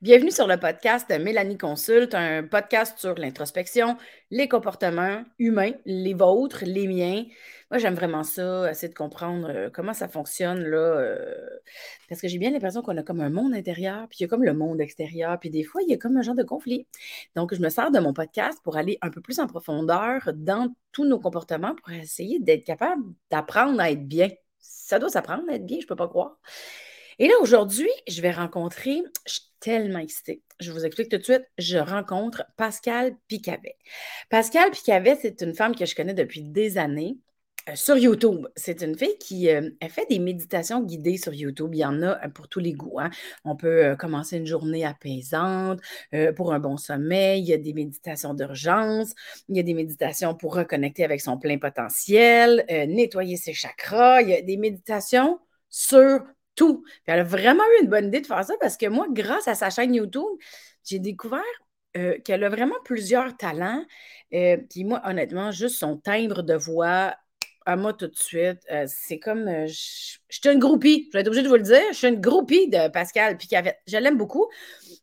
Bienvenue sur le podcast Mélanie Consulte, un podcast sur l'introspection, les comportements humains, les vôtres, les miens. Moi, j'aime vraiment ça, essayer de comprendre euh, comment ça fonctionne, là, euh, parce que j'ai bien l'impression qu'on a comme un monde intérieur, puis il y a comme le monde extérieur, puis des fois, il y a comme un genre de conflit. Donc, je me sers de mon podcast pour aller un peu plus en profondeur dans tous nos comportements pour essayer d'être capable d'apprendre à être bien. Ça doit s'apprendre à être bien, je peux pas croire. Et là, aujourd'hui, je vais rencontrer, tellement excitée. Je vous explique tout de suite, je rencontre Pascal Picavet. Pascal Picavet, c'est une femme que je connais depuis des années. Euh, sur YouTube, c'est une fille qui euh, fait des méditations guidées sur YouTube. Il y en a euh, pour tous les goûts. Hein. On peut commencer une journée apaisante pour un bon sommeil. Il y a des méditations d'urgence. Il y a des méditations pour reconnecter avec son plein potentiel, nettoyer ses chakras. Il y a des méditations sur tout. elle a vraiment eu une bonne idée de faire ça parce que moi, grâce à sa chaîne YouTube, j'ai découvert euh, qu'elle a vraiment plusieurs talents. Euh, puis moi, honnêtement, juste son timbre de voix, à moi tout de suite, euh, c'est comme. je suis une groupie, je vais être obligée de vous le dire. Je suis une groupie de Pascal Picavette. Je l'aime beaucoup.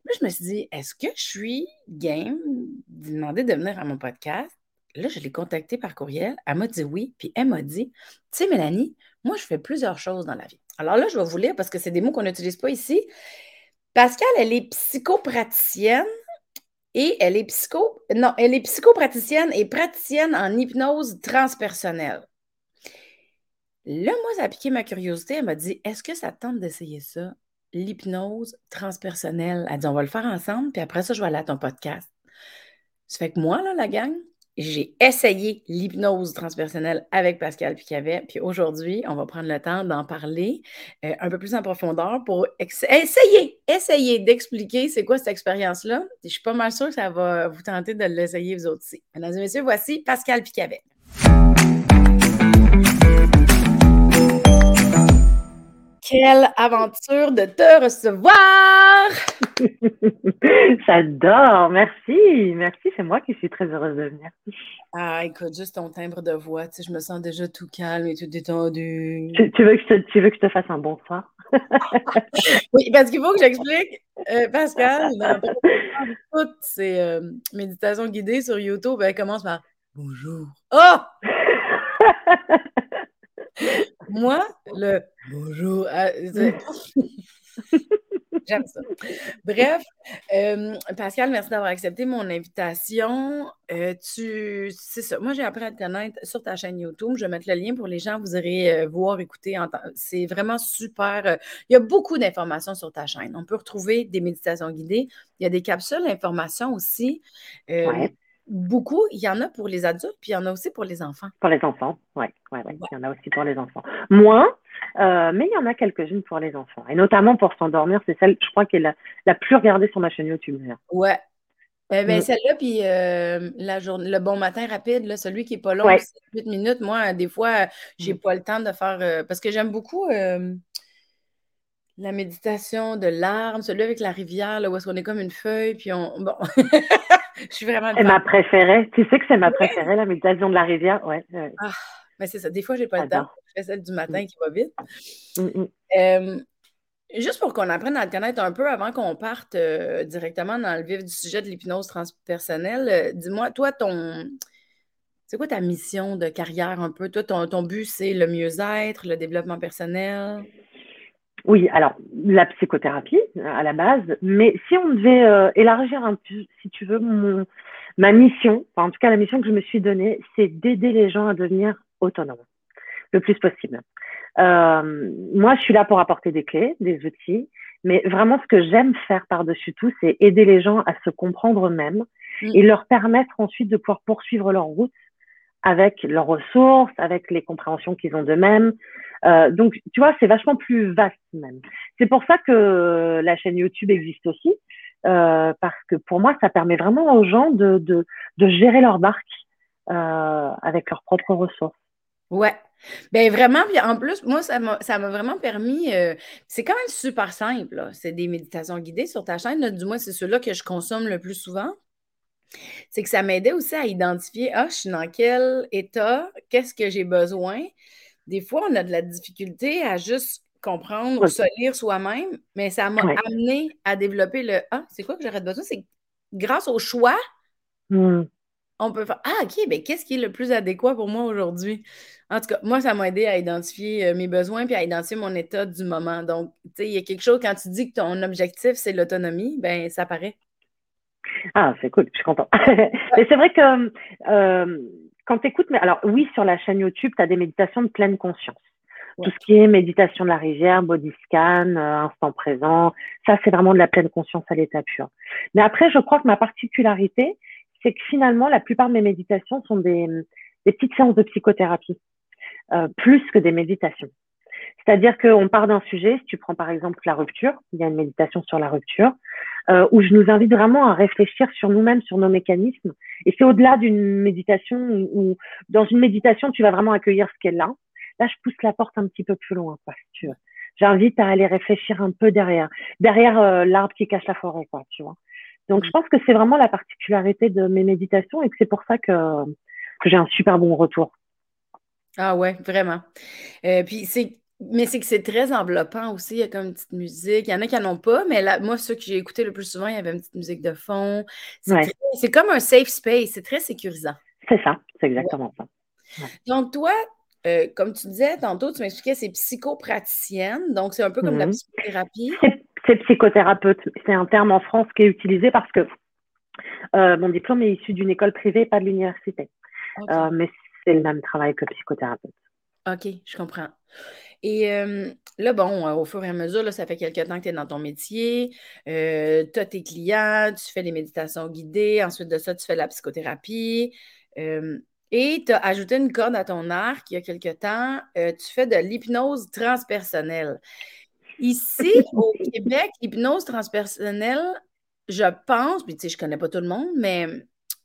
Là, je me suis dit, est-ce que je suis game de demander de venir à mon podcast? Là, je l'ai contactée par courriel. Elle m'a dit oui. Puis elle m'a dit, tu sais, Mélanie, moi, je fais plusieurs choses dans la vie. Alors là, je vais vous lire parce que c'est des mots qu'on n'utilise pas ici. Pascal, elle est psychopraticienne et elle est psychopraticienne et praticienne en hypnose transpersonnelle. Là, moi, ça a piqué ma curiosité. Elle m'a dit Est-ce que ça tente d'essayer ça L'hypnose transpersonnelle? Elle dit On va le faire ensemble, puis après ça, je vais aller à ton podcast. Ça fait que moi, là, la gang, j'ai essayé l'hypnose transpersonnelle avec Pascal Picavet. Puis aujourd'hui, on va prendre le temps d'en parler euh, un peu plus en profondeur pour essayer, essayer d'expliquer c'est quoi cette expérience-là. Je suis pas mal sûre que ça va vous tenter de l'essayer vous aussi. Mesdames et messieurs, voici Pascal Picavet. Quelle aventure de te recevoir! J'adore, merci, merci, c'est moi qui suis très heureuse de venir. Ah, écoute, juste ton timbre de voix, tu sais, je me sens déjà tout calme et tout détendu. Tu, veux, que je te, tu veux que je te fasse un bon soir? oui, parce qu'il faut que j'explique, euh, Pascal, dans toutes ces euh, méditations guidées sur YouTube, elle commence par Bonjour. Oh! Moi, le bonjour. J'aime ça. Bref, euh, Pascal, merci d'avoir accepté mon invitation. Euh, tu, c'est ça. Moi, j'ai appris à te connaître sur ta chaîne YouTube. Je vais mettre le lien pour les gens. Vous irez euh, voir, écouter. C'est vraiment super. il y a beaucoup d'informations sur ta chaîne. On peut retrouver des méditations guidées. Il y a des capsules d'informations aussi. Ouais beaucoup. Il y en a pour les adultes, puis il y en a aussi pour les enfants. Pour les enfants, oui. Ouais, ouais. Il y en a aussi pour les enfants. Moins, euh, mais il y en a quelques-unes pour les enfants. Et notamment pour s'endormir, c'est celle, je crois, qui est la, la plus regardée sur ma chaîne YouTube. Ouais. Eh ben, mm. Celle-là, puis euh, la journée, le bon matin rapide, là, celui qui n'est pas long, 8 minutes, moi, des fois, j'ai n'ai mm. pas le temps de faire. Euh, parce que j'aime beaucoup la méditation de l'arbre, celui avec la rivière, là, où est-ce qu'on est comme une feuille, puis on. Bon. je suis vraiment. C'est ma préférée. Tu sais que c'est ma préférée, la méditation de la rivière? Ouais. Ah, mais c'est ça. Des fois, j'ai pas le temps. Je fais celle du matin mm. qui va vite. Mm, mm. juste pour qu'on apprenne à te connaître un peu avant qu'on parte euh, directement dans le vif du sujet de l'hypnose transpersonnelle, euh, dis-moi, toi, ton. C'est quoi ta mission de carrière un peu? Toi, ton, ton but, c'est le mieux-être, le développement personnel? Oui, alors la psychothérapie à la base, mais si on devait euh, élargir un peu, si tu veux, mon, ma mission, en tout cas la mission que je me suis donnée, c'est d'aider les gens à devenir autonomes le plus possible. Euh, moi, je suis là pour apporter des clés, des outils, mais vraiment ce que j'aime faire par-dessus tout, c'est aider les gens à se comprendre eux-mêmes mm. et leur permettre ensuite de pouvoir poursuivre leur route avec leurs ressources, avec les compréhensions qu'ils ont d'eux-mêmes. Euh, donc, tu vois, c'est vachement plus vaste même. C'est pour ça que la chaîne YouTube existe aussi, euh, parce que pour moi, ça permet vraiment aux gens de, de, de gérer leur barque euh, avec leurs propres ressources. Ouais. Ben vraiment, en plus, moi, ça m'a vraiment permis. Euh, c'est quand même super simple. C'est des méditations guidées sur ta chaîne. du moins, c'est ceux-là que je consomme le plus souvent c'est que ça m'aidait aussi à identifier, ah, je suis dans quel état, qu'est-ce que j'ai besoin. Des fois, on a de la difficulté à juste comprendre ou se lire soi-même, mais ça m'a amené à développer le Ah, c'est quoi que j'aurais besoin? C'est grâce au choix, mmh. On peut faire Ah, OK, ben qu'est-ce qui est le plus adéquat pour moi aujourd'hui? En tout cas, moi, ça m'a aidé à identifier euh, mes besoins puis à identifier mon état du moment. Donc, tu sais, il y a quelque chose, quand tu dis que ton objectif, c'est l'autonomie, ben ça paraît. Ah, c'est cool, je suis contente. Mais c'est vrai que euh, quand tu écoutes, mais alors oui, sur la chaîne YouTube, tu as des méditations de pleine conscience. Tout ce qui est méditation de la rivière, body scan, euh, instant présent, ça c'est vraiment de la pleine conscience à l'état pur. Mais après, je crois que ma particularité, c'est que finalement, la plupart de mes méditations sont des, petites séances de psychothérapie, euh, plus que des méditations. C'est-à-dire qu'on part d'un sujet, si tu prends par exemple la rupture, il y a une méditation sur la rupture, euh, où je nous invite vraiment à réfléchir sur nous-mêmes, sur nos mécanismes. Et c'est au-delà d'une méditation où, dans une méditation, tu vas vraiment accueillir ce qu'elle a. Là, je pousse la porte un petit peu plus loin, quoi, si. J'invite à aller réfléchir un peu derrière, derrière euh, l'arbre qui cache la forêt, quoi, tu vois. Donc, je pense que c'est vraiment la particularité de mes méditations et que c'est pour ça que, que j'ai un super bon retour. Ah ouais, vraiment. Euh, puis c'est mais c'est que c'est très enveloppant aussi. Il y a comme une petite musique. Il y en a qui n'en ont pas, mais là, moi, ceux que j'ai écoutés le plus souvent, il y avait une petite musique de fond. C'est comme un safe space. C'est très sécurisant. C'est ça. C'est exactement ça. Donc, toi, euh, comme tu disais tantôt, tu m'expliquais, c'est psychopraticienne. Donc, c'est un peu comme la mm-hmm. psychothérapie. C'est psychothérapeute. C'est un terme en France qui est utilisé parce que euh, mon diplôme est issu d'une école privée, pas de l'université. Euh, mais c'est le même travail que psychothérapeute. OK, je comprends. Et là, bon, au fur et à mesure, là, ça fait quelques temps que tu es dans ton métier, tu as tes clients, tu fais des méditations guidées, ensuite de ça, tu fais de la psychothérapie. et tu as ajouté une corde à ton arc il y a quelques temps, tu fais de l'hypnose transpersonnelle. Ici, au Québec, l'hypnose transpersonnelle, je pense, puis tu sais, je connais pas tout le monde, mais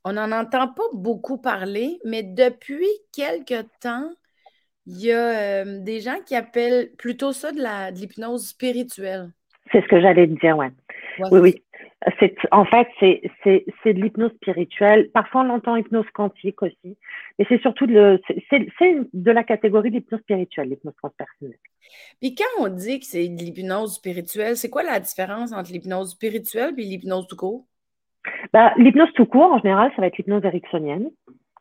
on n'en entend pas beaucoup parler, mais depuis quelques temps, il y a euh, des gens qui appellent plutôt ça de l'hypnose spirituelle. C'est ce que j'allais te dire, ouais. oui, oui. C'est, en fait, c'est, de l'hypnose spirituelle. Parfois, on l'entend hypnose quantique aussi. Mais c'est surtout de, c'est, de la catégorie de l'hypnose spirituelle, l'hypnose transpersonnelle. Puis quand on dit que c'est de l'hypnose spirituelle, c'est quoi la différence entre l'hypnose spirituelle et l'hypnose tout court? Bah, l'hypnose tout court, en général, ça va être l'hypnose ericksonienne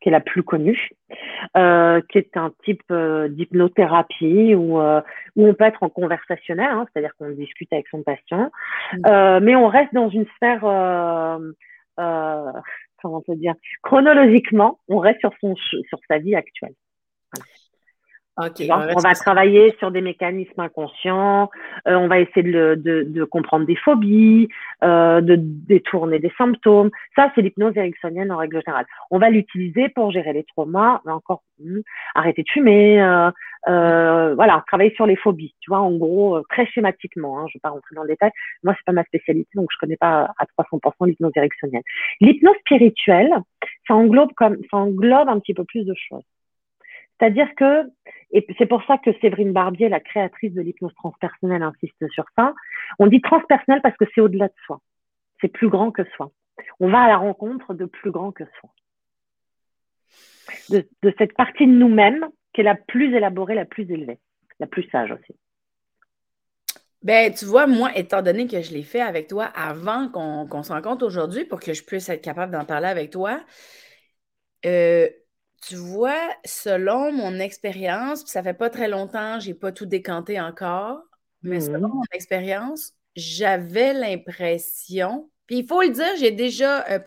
qui est la plus connue, euh, qui est un type euh, d'hypnothérapie où, euh, où on peut être en conversationnel, hein, c'est-à-dire qu'on discute avec son patient, mm. euh, mais on reste dans une sphère, comment on peut dire, chronologiquement, on reste sur, son, sur sa vie actuelle on, va travailler sur des mécanismes inconscients, euh, on va essayer de, de, de comprendre des phobies, euh, de détourner des symptômes. Ça, c'est l'hypnose ericksonienne en règle générale. On va l'utiliser pour gérer les traumas, encore hmm, arrêter de fumer, euh, euh, voilà, travailler sur les phobies. Tu vois, en gros, euh, très schématiquement. Hein, je ne vais pas rentrer dans le détail. Moi, c'est pas ma spécialité, donc je connais pas à 300% l'hypnose ericksonienne. L'hypnose spirituelle, ça englobe comme, ça englobe un petit peu plus de choses. C'est-à-dire que, et c'est pour ça que Séverine Barbier, la créatrice de l'hypnose transpersonnelle, insiste sur ça. On dit transpersonnel parce que c'est au-delà de soi. C'est plus grand que soi. On va à la rencontre de plus grand que soi. De, cette partie de nous-mêmes qui est la plus élaborée, la plus élevée, la plus sage aussi. Ben, tu vois, moi, étant donné que je l'ai fait avec toi avant qu'on se rencontre aujourd'hui pour que je puisse être capable d'en parler avec toi, euh, tu vois, selon mon expérience, ça fait pas très longtemps, j'ai pas tout décanté encore, mais selon mmh. mon expérience, j'avais l'impression, puis il faut le dire, j'ai déjà euh,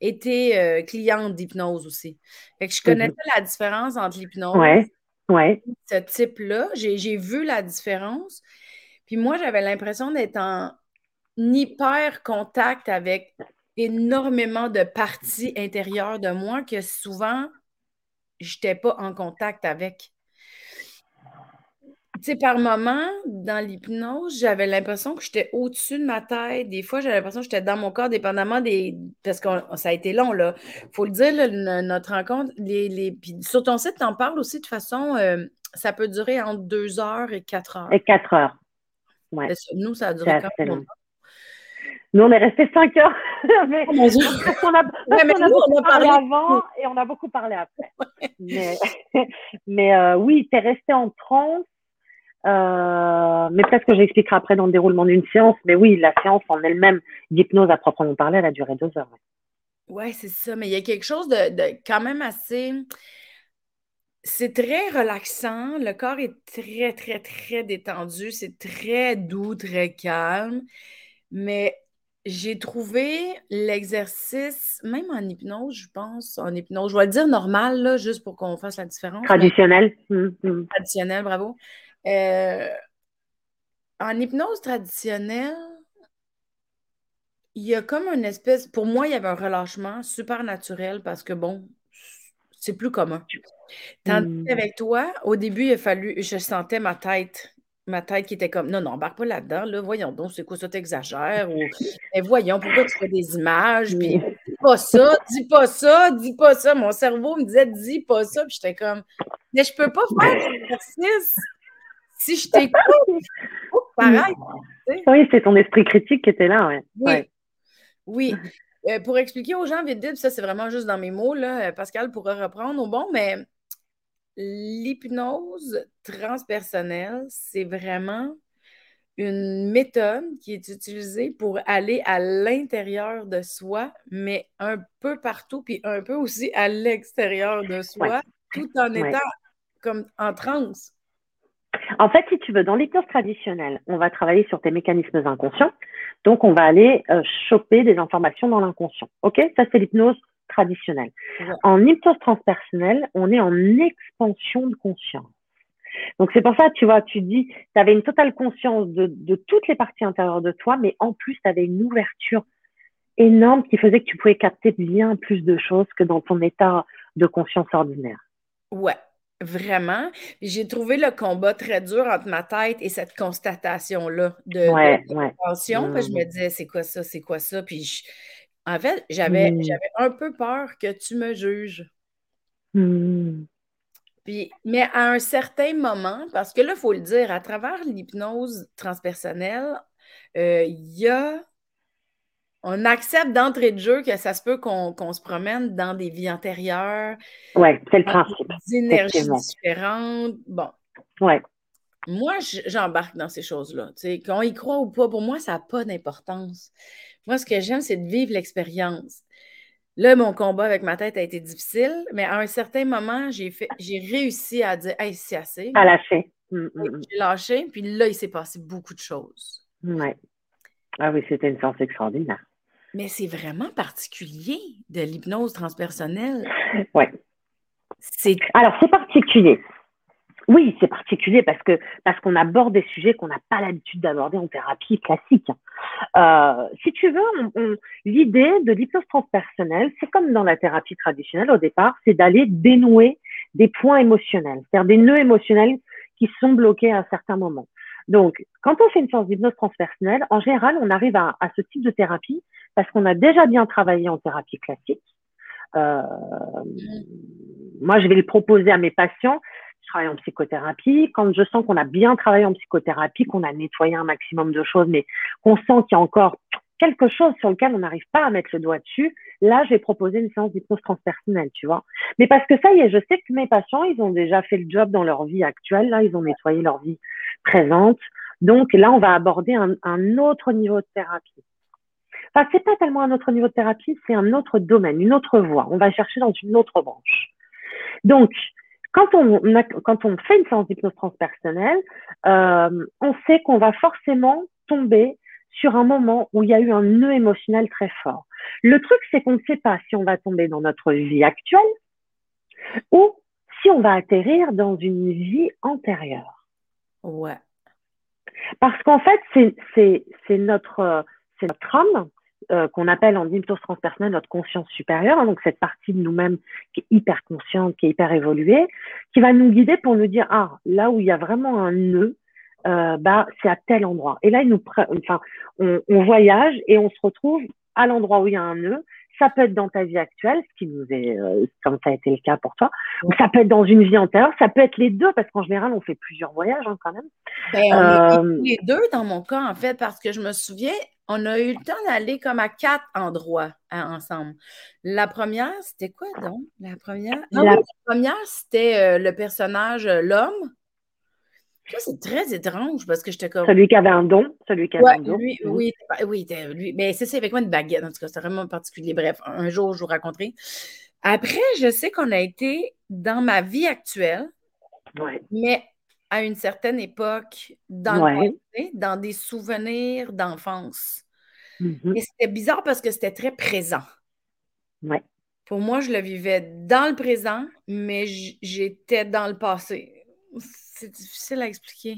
été euh, cliente d'hypnose aussi. Fait que je connaissais mmh la différence entre l'hypnose ouais, ce type-là. J'ai vu la différence. Puis moi, j'avais l'impression d'être en hyper contact avec énormément de parties intérieures de moi que souvent n'étais pas en contact avec. Tu sais, par moment, dans l'hypnose, j'avais l'impression que j'étais au-dessus de ma tête. Des fois, j'avais l'impression que j'étais dans mon corps, dépendamment des. Parce que ça a été long, là. faut le dire, notre rencontre. Les, les... Puis sur ton site, tu en parles aussi de façon. Euh, ça peut durer entre deux heures et quatre heures. Et quatre heures. Ouais. Nous, ça a duré quand même nous, on est resté cinq heures. mais, oh on a, beaucoup parlé avant et on a beaucoup parlé après. mais, mais euh, oui, tu es resté en transe. Euh, mais peut-être que j'expliquerai après dans le déroulement d'une séance. Mais oui, la séance en elle-même d'hypnose à proprement parler, elle a duré deux heures. Oui, c'est ça. Mais il y a quelque chose de, quand même assez. C'est très relaxant. Le corps est très, très, très détendu. C'est très doux, très calme. Mais j'ai trouvé l'exercice, même en hypnose, je pense, en hypnose, je vais le dire normal, là, juste pour qu'on fasse la différence. Traditionnel. Hum, hum. Traditionnel, bravo. Euh, en hypnose traditionnelle, il y a comme une espèce, pour moi, il y avait un relâchement super naturel parce que bon, c'est plus commun. Tandis hmm. qu'avec toi, au début, il a fallu, je sentais ma tête, ma tête qui était comme, non, non, embarque pas là-dedans, là, voyons donc, c'est quoi ça, t'exagères, ou, mais voyons, pourquoi tu fais des images, puis dis pas ça, dis pas ça, dis pas ça. Mon cerveau me disait, dis pas ça, puis j'étais comme, mais je peux pas faire l'exercice si je t'écoute. pareil. Oui, c'est ton esprit critique qui était là, ouais. Oui. Oui. Euh, pour expliquer aux gens vite, vite, ça c'est vraiment juste dans mes mots, là, euh, Pascal pourra reprendre au bon, mais l'hypnose transpersonnelle, c'est vraiment une méthode qui est utilisée pour aller à l'intérieur de soi, mais un peu partout, puis un peu aussi à l'extérieur de soi, tout en étant comme en transe. En fait, si tu veux, dans l'hypnose traditionnelle, on va travailler sur tes mécanismes inconscients. Donc, on va aller euh, choper des informations dans l'inconscient. OK? Ça, c'est l'hypnose traditionnelle. En hypnose transpersonnelle, on est en expansion de conscience. Donc, c'est pour ça, tu vois, tu dis, tu avais une totale conscience de, de, toutes les parties intérieures de toi, mais en plus, tu avais une ouverture énorme qui faisait que tu pouvais capter bien plus de choses que dans ton état de conscience ordinaire. Ouais, Vraiment. J'ai trouvé le combat très dur entre ma tête et cette constatation-là de, ouais, Je me mmh. disais, c'est quoi ça, c'est quoi ça? Puis en fait, j'avais mmh. j'avais un peu peur que tu me juges. Mmh. Puis, mais à un certain moment, parce que là, il faut le dire, à travers l'hypnose transpersonnelle, euh, il y a on accepte d'entrée de jeu que ça se peut qu'on se promène dans des vies antérieures. Oui, c'est le principe. Des énergies différentes. Bon. Ouais. Moi, j'embarque dans ces choses-là. Qu'on y croit ou pas, pour moi, ça n'a pas d'importance. Moi, ce que j'aime, c'est de vivre l'expérience. Là, mon combat avec ma tête a été difficile, mais à un certain moment, j'ai réussi à dire Hey, c'est assez. À lâcher. Hum, hum, hum. J'ai lâché, puis là, il s'est passé beaucoup de choses. Oui. Ah oui, c'était une séance extraordinaire. Mais c'est vraiment particulier de l'hypnose transpersonnelle. Oui. Alors, c'est particulier. Oui, c'est particulier parce que parce qu'on aborde des sujets qu'on n'a pas l'habitude d'aborder en thérapie classique. Euh, si tu veux, l'idée de l'hypnose transpersonnelle, c'est comme dans la thérapie traditionnelle au départ, c'est d'aller dénouer des points émotionnels, c'est-à-dire des nœuds émotionnels qui sont bloqués à un certain moment. Donc, quand on fait une séance d'hypnose transpersonnelle, en général, on arrive à, à, ce type de thérapie parce qu'on a déjà bien travaillé en thérapie classique. Euh, moi, je vais le proposer à mes patients. Je travaille en psychothérapie. Quand je sens qu'on a bien travaillé en psychothérapie, qu'on a nettoyé un maximum de choses, mais qu'on sent qu'il y a encore quelque chose sur lequel on n'arrive pas à mettre le doigt dessus, là, je vais proposer une séance d'hypnose transpersonnelle, tu vois. Mais parce que ça y est, je sais que mes patients, ils ont déjà fait le job dans leur vie actuelle, là, ils ont nettoyé leur vie présente. Donc là, on va aborder un, un autre niveau de thérapie. Enfin, c'est pas tellement un autre niveau de thérapie, c'est un autre domaine, une autre voie. On va chercher dans une autre branche. Donc, quand on, quand on fait une séance d'hypnose transpersonnelle, euh, on sait qu'on va forcément tomber sur un moment où il y a eu un nœud émotionnel très fort. Le truc, c'est qu'on ne sait pas si on va tomber dans notre vie actuelle ou si on va atterrir dans une vie antérieure. Ouais. Parce qu'en fait, c'est notre, notre âme euh, qu'on appelle en hypnose transpersonnelle notre conscience supérieure, hein, donc cette partie de nous-mêmes qui est hyper consciente, qui est hyper évoluée, qui va nous guider pour nous dire ah là où il y a vraiment un nœud, euh, bah c'est à tel endroit. Et là, il nous, enfin, on, on voyage et on se retrouve à l'endroit où il y a un nœud. Ça peut être dans ta vie actuelle, ce qui nous est, euh, comme ça a été le cas pour toi. Ou ça peut être dans une vie antérieure. Ça peut être les deux, parce qu'en général, on fait plusieurs voyages hein, quand même. Ben, on euh, les deux dans mon cas, en fait, parce que je me souviens, on a eu le temps d'aller comme à quatre endroits hein, ensemble. La première, c'était quoi donc? La première? la... première, c'était le personnage, l'homme. Ça, c'est très étrange parce que j'étais comme. Celui qui avait un don. Celui qui avait un don. Lui, oui, oui, lui. Mais c'est ça, avec moi une baguette. En tout cas, c'est vraiment particulier. Bref, un jour, je vous raconterai. Après, je sais qu'on a été dans ma vie actuelle, mais à une certaine époque, dans le dans des souvenirs d'enfance. Mm-hmm. Et c'était bizarre parce que c'était très présent. Ouais. Pour moi, je le vivais dans le présent, mais j'étais dans le passé. C'est difficile à expliquer.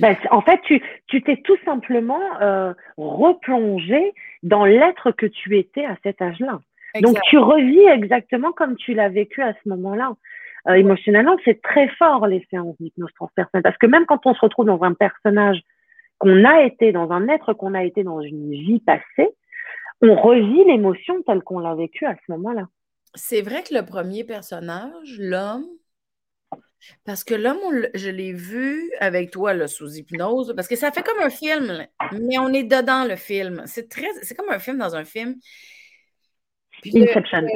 Ben, en fait, tu t'es tout simplement euh, replongé dans l'être que tu étais à cet âge-là. Donc, tu revis exactement comme tu l'as vécu à ce moment-là. Euh, émotionnellement, c'est très fort les séances d'hypnose transpersonnelle parce que même quand on se retrouve dans un personnage qu'on a été, dans un être qu'on a été dans une vie passée, on revit l'émotion telle qu'on l'a vécue à ce moment-là. C'est vrai que le premier personnage, l'homme, parce que l'homme, je l'ai vu avec toi là, sous hypnose, parce que ça fait comme un film, mais on est dedans le film. C'est très, c'est comme un film dans un film. Inception.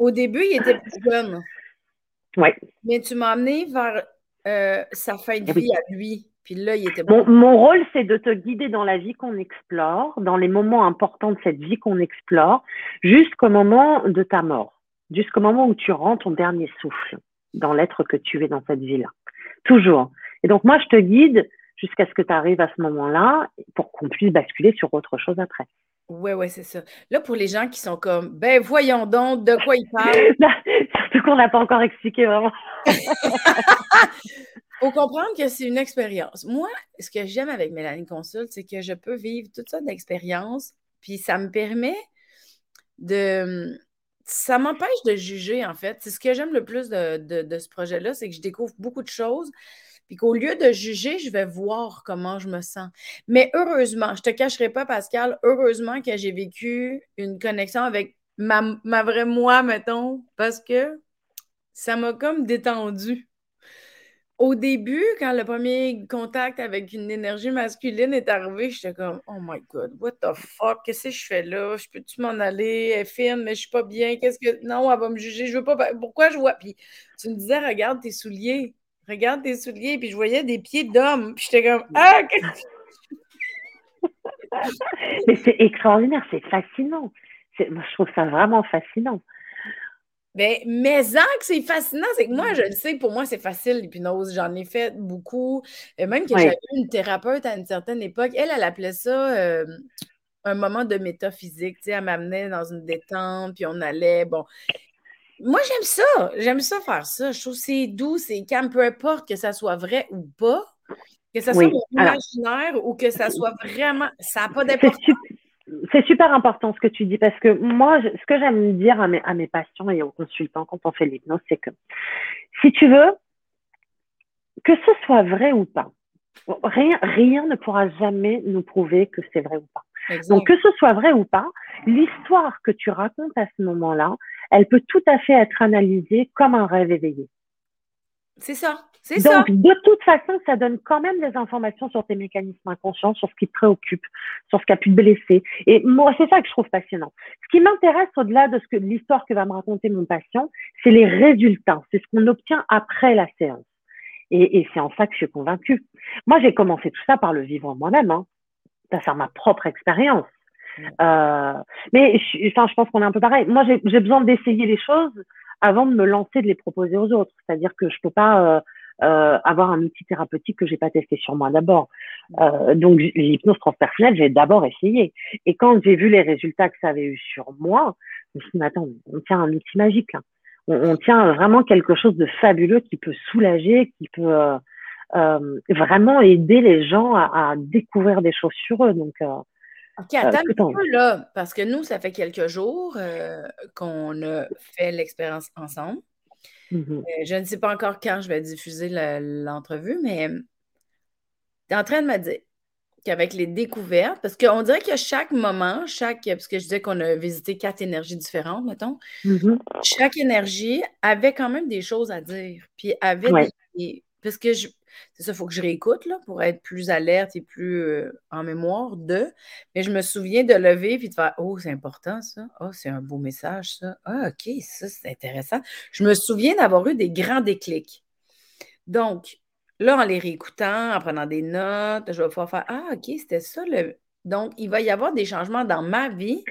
Au début, il était plus jeune. Oui. Mais tu m'as amené vers euh, sa fin de vie à lui. Puis là, il était mon, mon rôle, c'est de te guider dans la vie qu'on explore, dans les moments importants de cette vie qu'on explore, jusqu'au moment de ta mort, jusqu'au moment où tu rends ton dernier souffle dans l'être que tu es dans cette vie-là. Toujours. Et donc, moi, je te guide jusqu'à ce que tu arrives à ce moment-là pour qu'on puisse basculer sur autre chose après. Oui, oui, c'est ça. Là, pour les gens qui sont comme, ben voyons donc de quoi ils parlent. Surtout qu'on n'a pas encore expliqué vraiment. Il faut comprendre que c'est une expérience. Moi, ce que j'aime avec Mélanie Consult, c'est que je peux vivre toutes sortes d'expériences, puis ça me permet de. Ça m'empêche de juger, en fait. C'est ce que j'aime le plus de, de ce projet-là, c'est que je découvre beaucoup de choses, puis qu'au lieu de juger, je vais voir comment je me sens. Mais heureusement, je te cacherai pas, Pascal, heureusement que j'ai vécu une connexion avec ma, vraie moi, mettons, parce que ça m'a comme détendu. Au début, quand le premier contact avec une énergie masculine est arrivé, j'étais comme Oh my God, what the fuck, qu'est-ce que je fais là? Je peux-tu m'en aller? Elle filme, mais je suis pas bien. Qu'est-ce que. Non, elle va me juger. Je veux pas. Pourquoi je vois? Puis tu me disais, regarde tes souliers regarde tes souliers, puis je voyais des pieds d'homme, puis j'étais comme, ah! Mais c'est extraordinaire, c'est fascinant. Moi, je trouve ça vraiment fascinant. Mais, mais que c'est fascinant, c'est que moi, je le sais, pour moi, c'est facile l'hypnose. J'en ai fait beaucoup. Euh, même que j'avais une thérapeute à une certaine époque, elle, elle appelait ça euh, un moment de métaphysique. Tu sais, elle m'amenait dans une détente, puis on allait, bon. Moi, j'aime ça. J'aime ça faire ça. Je trouve que c'est doux, c'est calme, peu importe que ça soit vrai ou pas, que ça soit imaginaire ou que ça soit vraiment. Ça n'a pas d'importance. C'est super important ce que tu dis parce que moi, ce que j'aime dire à mes, à mes patients et aux consultants quand on fait l'hypnose, c'est que si tu veux, que ce soit vrai ou pas, rien, rien ne pourra jamais nous prouver que c'est vrai ou pas. Donc, que ce soit vrai ou pas, l'histoire que tu racontes à ce moment-là, elle peut tout à fait être analysée comme un rêve éveillé. C'est ça. C'est ça. Donc, de toute façon, ça donne quand même des informations sur tes mécanismes inconscients, sur ce qui te préoccupe, sur ce qui a pu te blesser. Et moi, c'est ça que je trouve passionnant. Ce qui m'intéresse au-delà de ce que l'histoire que va me raconter mon patient, c'est les résultats. C'est ce qu'on obtient après la séance. Et, et c'est en ça que je suis convaincue. Moi, j'ai commencé tout ça par le vivre moi-même. Hein. C'est ma propre expérience. Euh, mais je, enfin, je pense qu'on est un peu pareil. Moi, j'ai besoin d'essayer les choses avant de me lancer, de les proposer aux autres. C'est-à-dire que je peux pas euh, euh, avoir un outil thérapeutique que j'ai pas testé sur moi d'abord. Euh, donc, l'hypnose transpersonnelle, j'ai d'abord essayé. Et quand j'ai vu les résultats que ça avait eu sur moi, je me suis dit, mais attends, on tient un outil magique. Là. On, on, tient vraiment quelque chose de fabuleux qui peut soulager, qui peut euh, euh vraiment aider les gens à, à, découvrir des choses sur eux. Donc, OK, attends un peu là, parce que nous, ça fait quelques jours euh, qu'on a fait l'expérience ensemble. Mmh euh, je ne sais pas encore quand je vais diffuser l'entrevue, mais tu es en train de me dire qu'avec les découvertes, parce qu'on dirait que chaque moment, chaque, parce que je disais qu'on a visité quatre énergies différentes, mettons, mmh chaque énergie avait quand même des choses à dire, puis avait des, parce que je, c'est ça, il faut que je réécoute là, pour être plus alerte et plus euh, en mémoire de. Mais je me souviens de lever puis de faire Oh, c'est important ça. Oh, c'est un beau message ça. Ah, OK, ça, c'est intéressant. Je me souviens d'avoir eu des grands déclics. Donc, Là, en les réécoutant, en prenant des notes, je vais pouvoir faire Ah, OK, c'était ça. Le... Donc, il va y avoir des changements dans ma vie.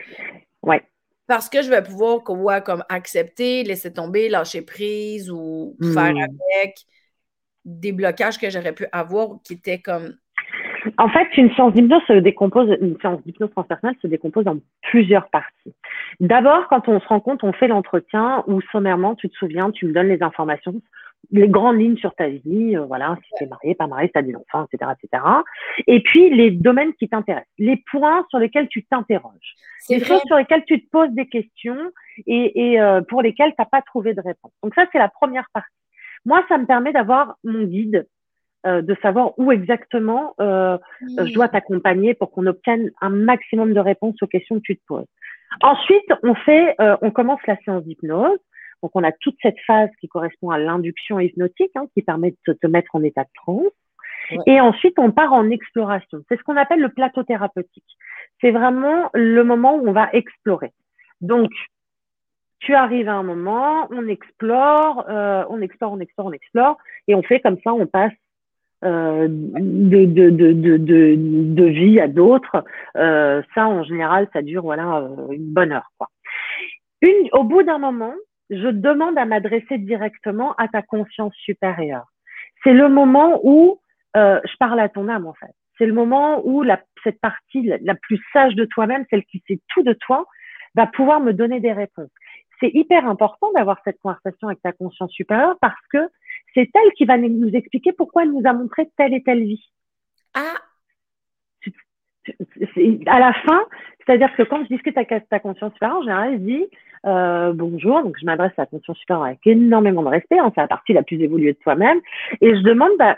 Ouais. Parce que je vais pouvoir comme accepter, laisser tomber, lâcher prise ou faire hmm. avec des blocages que j'aurais pu avoir qui étaient comme. En fait, une séance d'hypnose se décompose, une séance d'hypnose transpersonnelle se décompose en plusieurs parties. D'abord, quand on se rend compte, on fait l'entretien où sommairement, tu te souviens, tu me donnes les informations les grandes lignes sur ta vie, euh, voilà, si tu es marié, pas marié, si tu as des enfants, etc., etc. Et puis, les domaines qui t'intéressent, les points sur lesquels tu t'interroges, les choses sur lesquelles tu te poses des questions et, et euh, pour lesquelles tu n'as pas trouvé de réponse. Donc ça, c'est la première partie. Moi, ça me permet d'avoir mon guide, euh, de savoir où exactement euh, je dois t'accompagner pour qu'on obtienne un maximum de réponses aux questions que tu te poses. Ensuite, on fait, on commence la séance d'hypnose. Donc, on a toute cette phase qui correspond à l'induction hypnotique, hein, qui permet de te mettre en état de transe. Et ensuite, on part en exploration. C'est ce qu'on appelle le plateau thérapeutique. C'est vraiment le moment où on va explorer. Donc, tu arrives à un moment, on explore, euh, on explore, on explore, on explore, et on fait comme ça, on passe euh, de, de, de, de, de, vie à d'autres. Euh, ça, en général, ça dure voilà une bonne heure. Quoi. Une, au bout d'un moment, je demande à m'adresser directement à ta conscience supérieure. C'est le moment où euh, je parle à ton âme, en fait. C'est le moment où la, cette partie la, plus sage de toi-même, celle qui sait tout de toi, va pouvoir me donner des réponses. C'est hyper important d'avoir cette conversation avec ta conscience supérieure parce que c'est elle qui va nous expliquer pourquoi elle nous a montré telle et telle vie. Ah, à la fin, c'est-à-dire que quand je discute avec ta conscience supérieure, en général, je dis euh, bonjour, donc je m'adresse à la conscience supérieure avec énormément de respect, hein, c'est la partie la plus évoluée de toi-même, et je demande bah,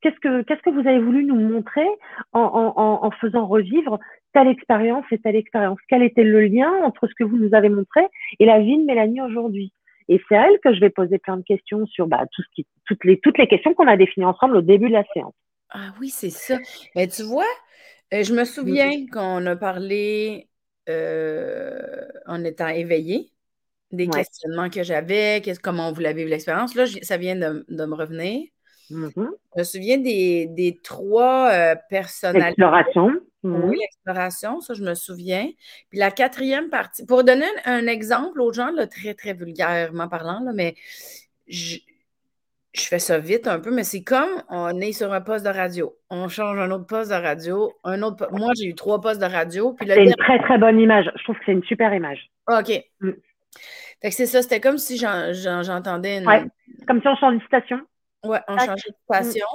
qu'est-ce que qu'est-ce que vous avez voulu nous montrer en, en, en faisant revivre telle expérience et telle expérience Quel était le lien entre ce que vous nous avez montré et la vie de Mélanie aujourd'hui? Et c'est à elle que je vais poser plein de questions sur bah, tout ce qui, toutes, les, toutes les questions qu'on a définies ensemble au début de la séance. Ah oui, c'est ça. Mais tu vois, euh, je me souviens qu'on a parlé euh, en étant éveillé, des questionnements que j'avais, comment vous l'avez vu l'expérience. Là, ça vient de, me revenir. Mm-hmm. Je me souviens des, trois euh, personnalités. Oui, l'exploration, ça, je me souviens. Puis la quatrième partie, pour donner un, exemple aux gens, là, très, très vulgairement parlant, là, mais je, je fais ça vite un peu, mais c'est comme on est sur un poste de radio. On change un autre poste de radio, un autre. Moi, j'ai eu trois postes de radio. c'est une très, très bonne image. Je trouve que c'est une super image. OK. Mm. Fait que c'est ça, c'était comme si j'entendais une. Ouais. Comme si on changeait de station. Ouais, on changeait de station.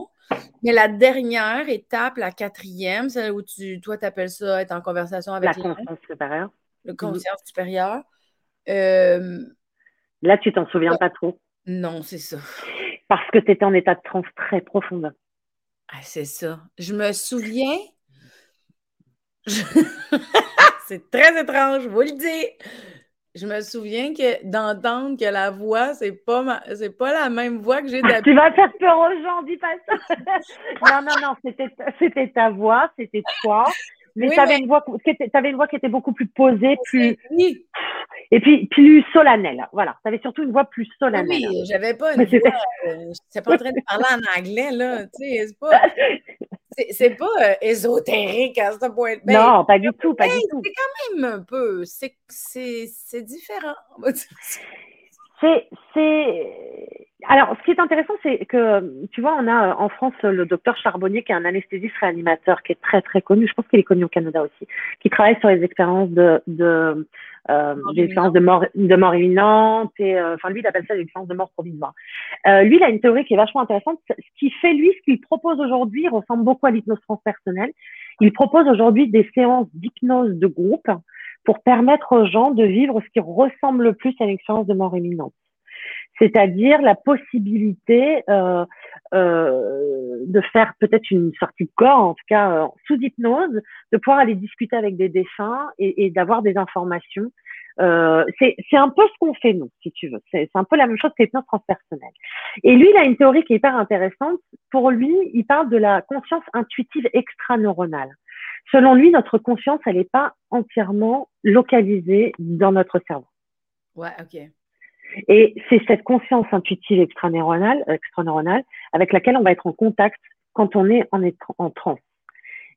Mais la dernière étape, la quatrième, celle où tu, toi, tu appelles ça être en conversation avec la conscience supérieure. Le conscience supérieur. Euh, Là, tu t'en souviens pas trop. Non, c'est ça parce que tu étais en état de transe très profond. Ah, c'est ça. Je me souviens. c'est très étrange, je vous le dis. Je me souviens que d'entendre que la voix, c'est pas c'est pas la même voix que j'ai ah, d'habitude. tu vas faire peur aux gens, dis pas ça. non, non, non, c'était, c'était ta voix, c'était toi. Mais tu avais, une voix qui était, avais une voix qui était beaucoup plus posée, plus. Oui. Et puis plus solennelle. Voilà. Tu avais surtout une voix plus solennelle. Oui, j'avais pas une voix. Euh, pas en train de parler en anglais, là. Tu sais, c'est pas. C'est pas euh, ésotérique à ce point. Ben, non, pas du tout, pas du tout. C'est quand même un peu. C'est différent. C'est alors, ce qui est intéressant, c'est que, tu vois, on a en France le docteur Charbonnier, qui est un anesthésiste réanimateur, qui est très, très connu. Je pense qu'il est connu au Canada aussi, qui travaille sur les expériences de, de, euh, des expériences de mort, de mort imminente. Et, euh, enfin, lui, il appelle ça des expériences de mort provisoire. Euh, lui, il a une théorie qui est vachement intéressante. Ce qui fait, lui, ce qu'il propose aujourd'hui, ressemble beaucoup à l'hypnose transpersonnelle. Il propose aujourd'hui des séances d'hypnose de groupe pour permettre aux gens de vivre ce qui ressemble le plus à une expérience de mort imminente c'est-à-dire la possibilité euh, euh, de faire peut-être une sortie de corps, en tout cas euh, sous hypnose, de pouvoir aller discuter avec des défunts et, d'avoir des informations. Euh, c'est un peu ce qu'on fait nous, si tu veux. C'est un peu la même chose que l'hypnose transpersonnelle. Et lui, il a une théorie qui est hyper intéressante. Pour lui, il parle de la conscience intuitive extraneuronale. Selon lui, notre conscience, elle n'est pas entièrement localisée dans notre cerveau. Ouais, ok. Et c'est cette conscience intuitive extraneuronale, extraneuronale avec laquelle on va être en contact quand on est en, en transe.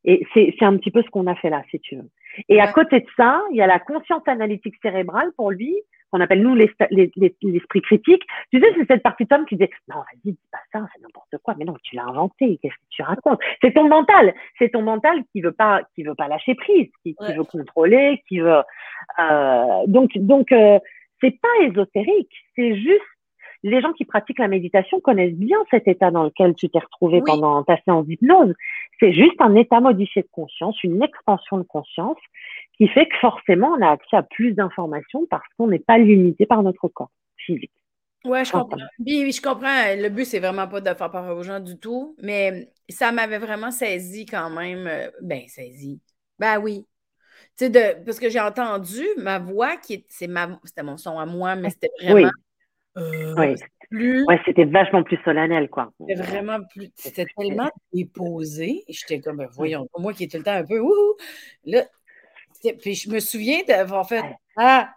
Et c'est un petit peu ce qu'on a fait là, si tu veux. Et à côté de ça, il y a la conscience analytique cérébrale pour lui, qu'on appelle nous l'esprit critique. Tu sais, c'est cette partie de qui dit non, vas-y, dis pas ça, c'est n'importe quoi. Mais non, tu l'as inventé. Qu'est-ce que tu racontes? C'est ton mental. C'est ton mental qui veut pas, qui veut pas lâcher prise, qui, veut contrôler, qui veut. Euh, donc, donc, euh, c'est pas ésotérique. C'est juste les gens qui pratiquent la méditation connaissent bien cet état dans lequel tu t'es retrouvé pendant ta séance d'hypnose. C'est juste un état modifié de conscience, une expansion de conscience qui fait que forcément on a accès à plus d'informations parce qu'on n'est pas limité par notre corps physique. Ouais, je comprends. Oui, je comprends. Le but, c'est vraiment pas de faire peur aux gens du tout, mais ça m'avait vraiment saisi quand même. Euh, ben, saisi. Ben oui. Tu sais, de, parce que j'ai entendu ma voix qui c'est ma c'était mon son à moi, mais c'était vraiment euh, oui. Ouais, c'était vachement plus solennel, quoi. C'était vraiment plus. C'était tellement déposé. J'étais comme, ben, voyons, moi qui étais tout le temps un peu, ouh, là. Puis je me souviens d'avoir fait, ah!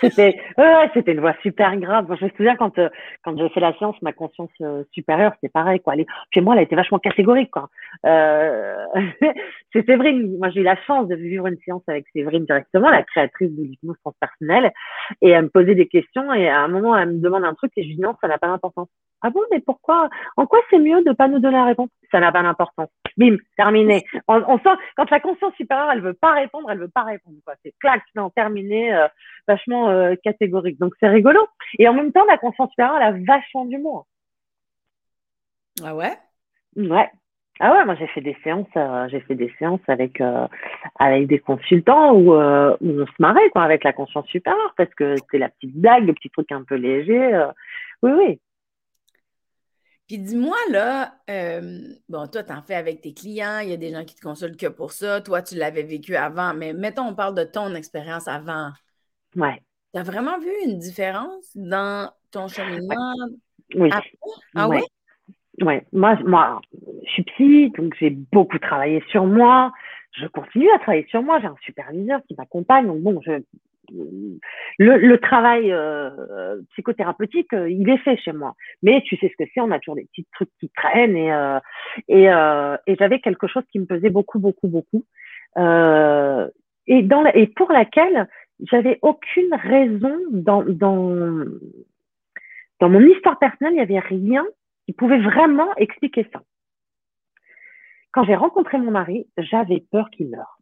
c'était ouais, c'était une voix super grave. je me souviens quand, euh, quand j'ai fait la science, ma conscience euh, supérieure, c'était pareil. Quoi. Puis moi, elle été vachement catégorique. Quoi. Euh... c'est Séverine. Moi, j'ai eu la chance de vivre une séance avec Séverine directement, la créatrice de l'hypnose transpersonnelle. Et elle me posait des questions et à un moment, elle me demande un truc et je dis non, ça n'a pas d'importance. Ah bon, mais pourquoi? En quoi c'est mieux de pas nous donner la réponse? Ça n'a pas d'importance. Bim, terminé. On, sent quand la conscience supérieure, elle veut pas répondre, elle veut pas répondre. C'est clac, non, euh, vachement euh, catégorique. Donc c'est rigolo. Et en même temps, la conscience supérieure, elle a vachement d'humour. Ah ouais? Ouais. Ah ouais, moi j'ai fait des séances, euh, j'ai fait des séances avec avec des consultants où, où on se marrait quoi avec la conscience supérieure parce que c'est la petite blague, le petit truc un peu léger. oui, oui. Puis dis-moi, là, euh, bon, toi, tu en fais avec tes clients, il y a des gens qui te consultent que pour ça. Toi, tu l'avais vécu avant, mais mettons, on parle de ton expérience avant. Ouais. Tu as vraiment vu une différence dans ton cheminement? Oui. Ah ouais? Oui. Moi, moi, je suis psy, donc j'ai beaucoup travaillé sur moi. Je continue à travailler sur moi. J'ai un superviseur qui m'accompagne. Donc bon, je, le, travail euh, psychothérapeutique, euh, il est fait chez moi. Mais tu sais ce que c'est, on a toujours des petits trucs qui traînent et euh, j'avais quelque chose qui me pesait beaucoup, beaucoup, beaucoup. et pour laquelle j'avais aucune raison dans dans dans mon histoire personnelle, il n'y avait rien qui pouvait vraiment expliquer ça. Quand j'ai rencontré mon mari, j'avais peur qu'il meure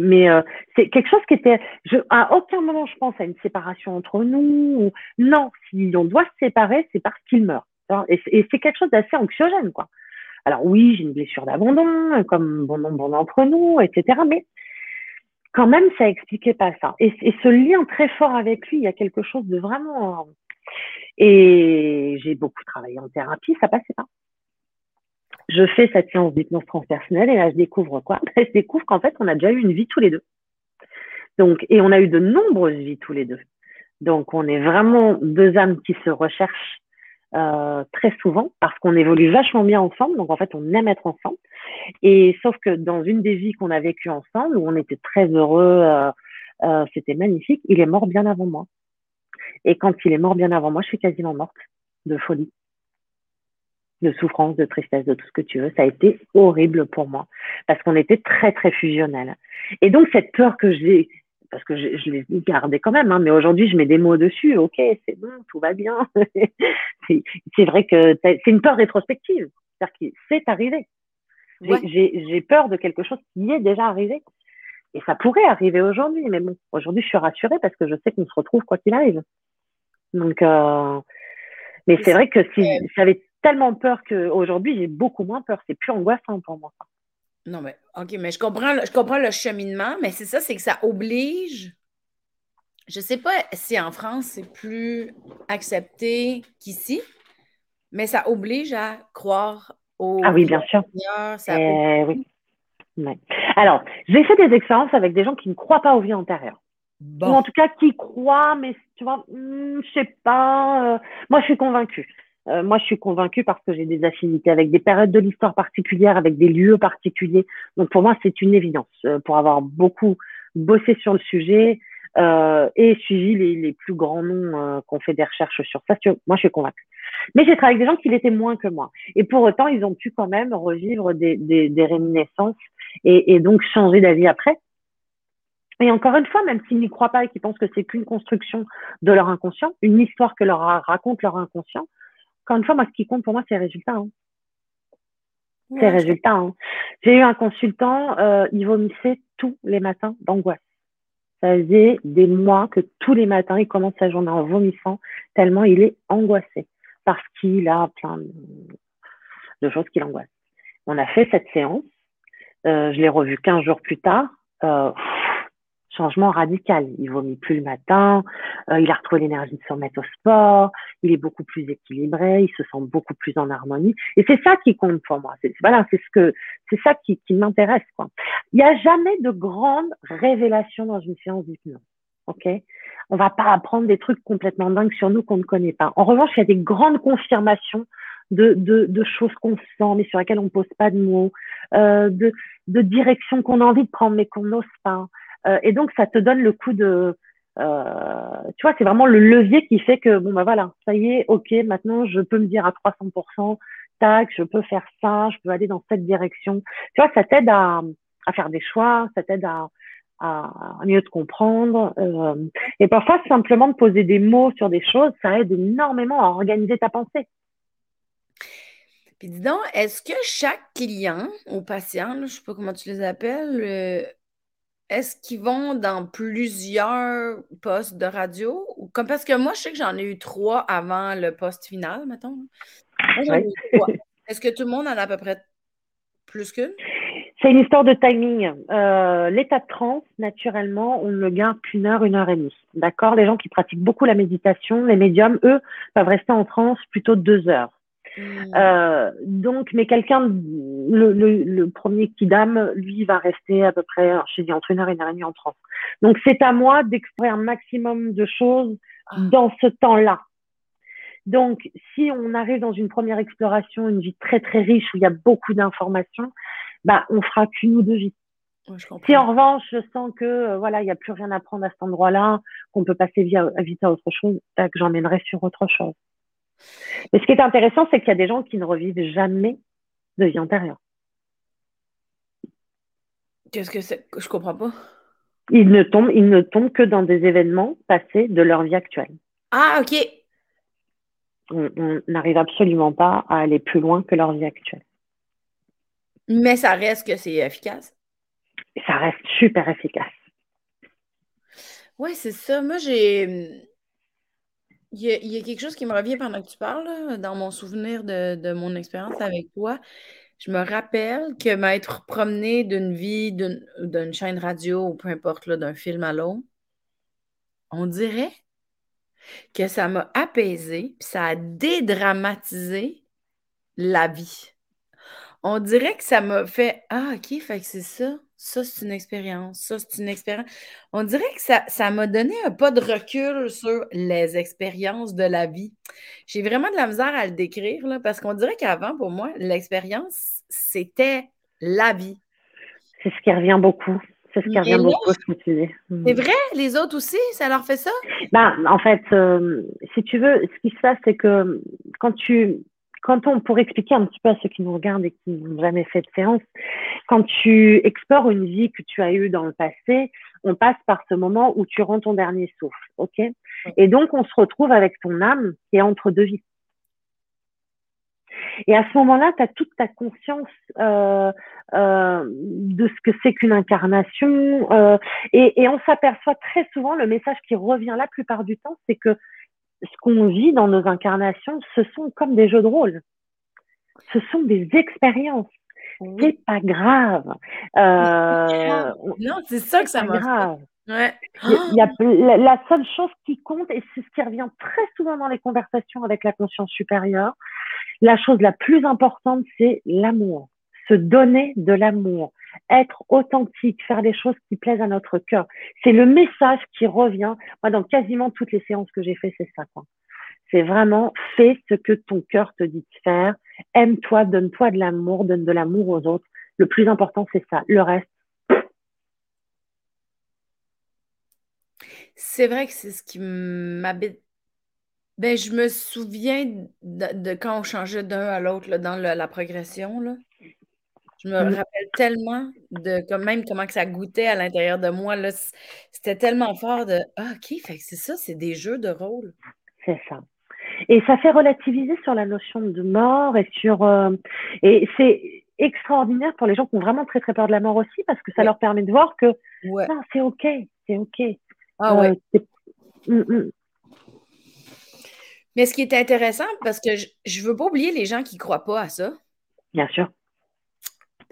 mais euh, c'est quelque chose qui était je, à aucun moment je pense à une séparation entre nous non si on doit se séparer c'est parce qu'il meurt et, c'est quelque chose d'assez anxiogène quoi. Alors oui j'ai une blessure d'abandon comme bon nombre d'entre nous etc mais quand même ça expliquait pas ça. Et, et, ce lien très fort avec lui il y a quelque chose de vraiment et j'ai beaucoup travaillé en thérapie ça passait pas je fais cette séance d'hypnose transpersonnelle et là, je découvre quoi? Je découvre qu'en fait, on a déjà eu une vie tous les deux. Donc, et on a eu de nombreuses vies tous les deux. Donc, on est vraiment deux âmes qui se recherchent euh, très souvent parce qu'on évolue vachement bien ensemble. Donc, en fait, on aime être ensemble. Et sauf que dans une des vies qu'on a vécues ensemble, où on était très heureux, euh, euh, c'était magnifique, il est mort bien avant moi. Et quand il est mort bien avant moi, je suis quasiment morte de folie de souffrance, de tristesse, de tout ce que tu veux. Ça a été horrible pour moi parce qu'on était très, très fusionnels. Et donc, cette peur que j'ai, parce que je, je l'ai gardée quand même, hein, mais aujourd'hui, je mets des mots dessus. OK, c'est bon, tout va bien. c'est vrai que c'est une peur rétrospective. C'est-à-dire que c'est arrivé. J'ai peur de quelque chose qui est déjà arrivé. Et ça pourrait arriver aujourd'hui, mais bon, aujourd'hui, je suis rassurée parce que je sais qu'on se retrouve quoi qu'il arrive. Donc, euh, mais c'est vrai que si j'avais tellement peur qu'aujourd'hui, j'ai beaucoup moins peur. C'est plus angoissant pour moi. Non, mais OK, mais je comprends, je comprends le cheminement, mais c'est ça, c'est que ça oblige. Je ne sais pas si en France, c'est plus accepté qu'ici, mais ça oblige à croire au. Ah oui, bien sûr. Eh oui. Alors, j'ai fait des expériences avec des gens qui ne croient pas aux vies antérieures. Ou en tout cas qui croient, mais tu vois, je hmm, je sais pas. Euh, moi, je suis convaincue. Euh, moi, je suis convaincue parce que j'ai des affinités avec des périodes de l'histoire particulières, avec des lieux particuliers. Donc, pour moi, c'est une évidence. Euh, pour avoir beaucoup bossé sur le sujet, euh, et suivi les, les, plus grands noms euh, qui ont fait des recherches sur ça. Moi, je suis convaincue. Mais j'ai travaillé avec des gens qui l'étaient moins que moi. Et pour autant, ils ont pu quand même revivre des, des, des réminiscences et, et donc changer d'avis après. Et encore une fois, même s'ils n'y croient pas et qu'ils pensent que c'est qu'une construction de leur inconscient, une histoire que leur raconte leur inconscient, encore une fois, moi, ce qui compte pour moi, c'est les résultats. Hein. c'est les résultats. Hein. J'ai eu un consultant, euh, il vomissait tous les matins d'angoisse. Ça faisait des mois que tous les matins, il commence sa journée en vomissant, tellement il est angoissé, parce qu'il a plein de choses qui l'angoissent. On a fait cette séance. Euh, je l'ai revu 15 jours plus tard. Euh, changement radical. Il vomit plus le matin, euh, il a retrouvé l'énergie de se remettre au sport, il est beaucoup plus équilibré, il se sent beaucoup plus en harmonie. Et c'est ça qui compte pour moi. C'est, voilà, c'est ce que, c'est ça qui, qui m'intéresse, quoi. Il n'y a jamais de grande révélation dans une séance d'hypnose. OK? On va pas apprendre des trucs complètement dingues sur nous qu'on ne connaît pas. En revanche, il y a des grandes confirmations de, de, de choses qu'on sent, mais sur lesquelles on pose pas de mots, euh, de, de directions qu'on a envie de prendre, mais qu'on n'ose pas. Euh, et donc, ça te donne le coup de, euh, tu vois, c'est vraiment le levier qui fait que bon bah voilà, ça y est, ok, maintenant je peux me dire à 300%, tac, je peux faire ça, je peux aller dans cette direction. Tu vois, ça t'aide à, à faire des choix, ça t'aide à, à, mieux te comprendre. Euh, et parfois, simplement de poser des mots sur des choses, ça aide énormément à organiser ta pensée. Puis dis donc, est-ce que chaque client ou patient, je ne sais pas comment tu les appelles, est-ce qu'ils vont dans plusieurs postes de radio? Comme, parce que moi, je sais que j'en ai eu trois avant le poste final, mettons. Est-ce que tout le monde en a à peu près plus qu'une? C'est une histoire de timing. Euh, l'état de transe, naturellement, on ne garde qu'une heure, une heure et demie. D'accord? Les gens qui pratiquent beaucoup la méditation, les médiums, eux, peuvent rester en transe plutôt deux heures. Hmm. Euh, donc, mais quelqu'un, le, le, le, premier dame lui, va rester à peu près, je dis, entre une heure et une heure et demie en transe. Donc, c'est à moi d'explorer un maximum de choses ah. dans ce temps-là. Donc, si on arrive dans une première exploration, une vie très très riche où il y a beaucoup d'informations, bah, on fera qu'une ou deux vies. si en revanche, je sens que euh, voilà, il n'y a plus rien à prendre à cet endroit-là, qu'on peut passer via, vite à autre chose, que j'emmènerai sur autre chose. Mais ce qui est intéressant, c'est qu'il y a des gens qui ne revivent jamais de vie antérieure. Qu'est-ce que c'est? Je comprends pas. Ils ne tombent, ils ne tombent que dans des événements passés de leur vie actuelle. Ah, ok. On n'arrive absolument pas à aller plus loin que leur vie actuelle. Mais ça reste que c'est efficace. Ça reste super efficace. Oui, c'est ça. Moi, j'ai il y, a, quelque chose qui me revient pendant que tu parles, dans mon souvenir de, mon expérience avec toi. Je me rappelle que m'être promené d'une vie, d'une chaîne radio ou peu importe, d'un film à l'autre, on dirait que ça m'a apaisé, puis ça a dédramatisé la vie. On dirait que ça m'a fait Ah, OK, fait que c'est ça ça, c'est une expérience, ça, c'est une expérience. On dirait que ça, m'a donné un pas de recul sur les expériences de la vie. J'ai vraiment de la misère à le décrire, là, parce qu'on dirait qu'avant, pour moi, l'expérience, c'était la vie. C'est ce qui revient beaucoup. C'est ce qui revient beaucoup, ce que tu dis. C'est hmm. vrai, les autres aussi, ça leur fait ça? Ben, en fait, euh, si tu veux, ce qui se passe, c'est que quand tu quand on, pour expliquer un petit peu à ceux qui nous regardent et qui n'ont jamais fait de séance, quand tu explores une vie que tu as eue dans le passé, on passe par ce moment où tu rends ton dernier souffle, ok? Et donc, on se retrouve avec ton âme qui est entre deux vies. Et à ce moment-là, tu as toute ta conscience euh, euh, de ce que c'est qu'une incarnation. Euh, et, et, on s'aperçoit très souvent, le message qui revient la plupart du temps, c'est que ce qu'on vit dans nos incarnations, ce sont comme des jeux de rôle. Ce sont des expériences. C'est pas grave. Euh, non, c'est ça que ça m'a grave. Ouais. Il y a, la, seule chose qui compte, et c'est ce qui revient très souvent dans les conversations avec la conscience supérieure, la chose la plus importante, c'est l'amour. Se donner de l'amour être authentique, faire des choses qui plaisent à notre cœur. C'est le message qui revient. Moi, dans quasiment toutes les séances que j'ai fait, c'est ça. C'est vraiment fais ce que ton cœur te dit de faire. Aime-toi, donne-toi de l'amour, donne de l'amour aux autres. Le plus important, c'est ça. Le reste. C'est vrai que c'est ce qui m'habite. Ben, je me souviens de, quand on changeait d'un à l'autre dans la progression. Je me rappelle tellement de comme même comment que ça goûtait à l'intérieur de moi. C'était tellement fort de Ah, OK, fait c'est ça, c'est des jeux de rôle. C'est ça. Et ça fait relativiser sur la notion de mort et sur euh, et c'est extraordinaire pour les gens qui ont vraiment très très peur de la mort aussi parce que ça leur permet de voir que c'est ok, c'est ok. Ah ouais. Euh, mm, mm. Mais ce qui est intéressant, parce que je ne veux pas oublier les gens qui ne croient pas à ça. Bien sûr.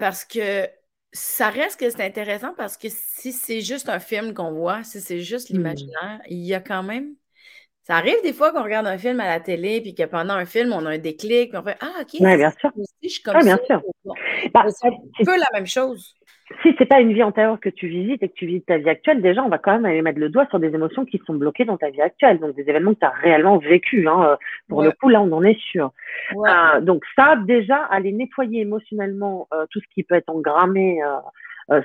Parce que ça reste que c'est intéressant parce que si c'est juste un film qu'on voit, si c'est juste hmm. l'imaginaire, il y a quand même. Ça arrive des fois qu'on regarde un film à la télé, puis que pendant un film, on a un déclic, puis on fait Ah, OK, bien sûr. je suis comme bien Sûr. Bah, c'est un peu la même chose si c'est pas une vie antérieure que tu visites et que tu visites ta vie actuelle, déjà, on va quand même aller mettre le doigt sur des émotions qui sont bloquées dans ta vie actuelle. Donc, des événements que tu as réellement vécu. Hein. Euh, pour le coup, là, on en est sûr. Euh, donc, ça, déjà, aller nettoyer émotionnellement euh, tout ce qui peut être engrammé,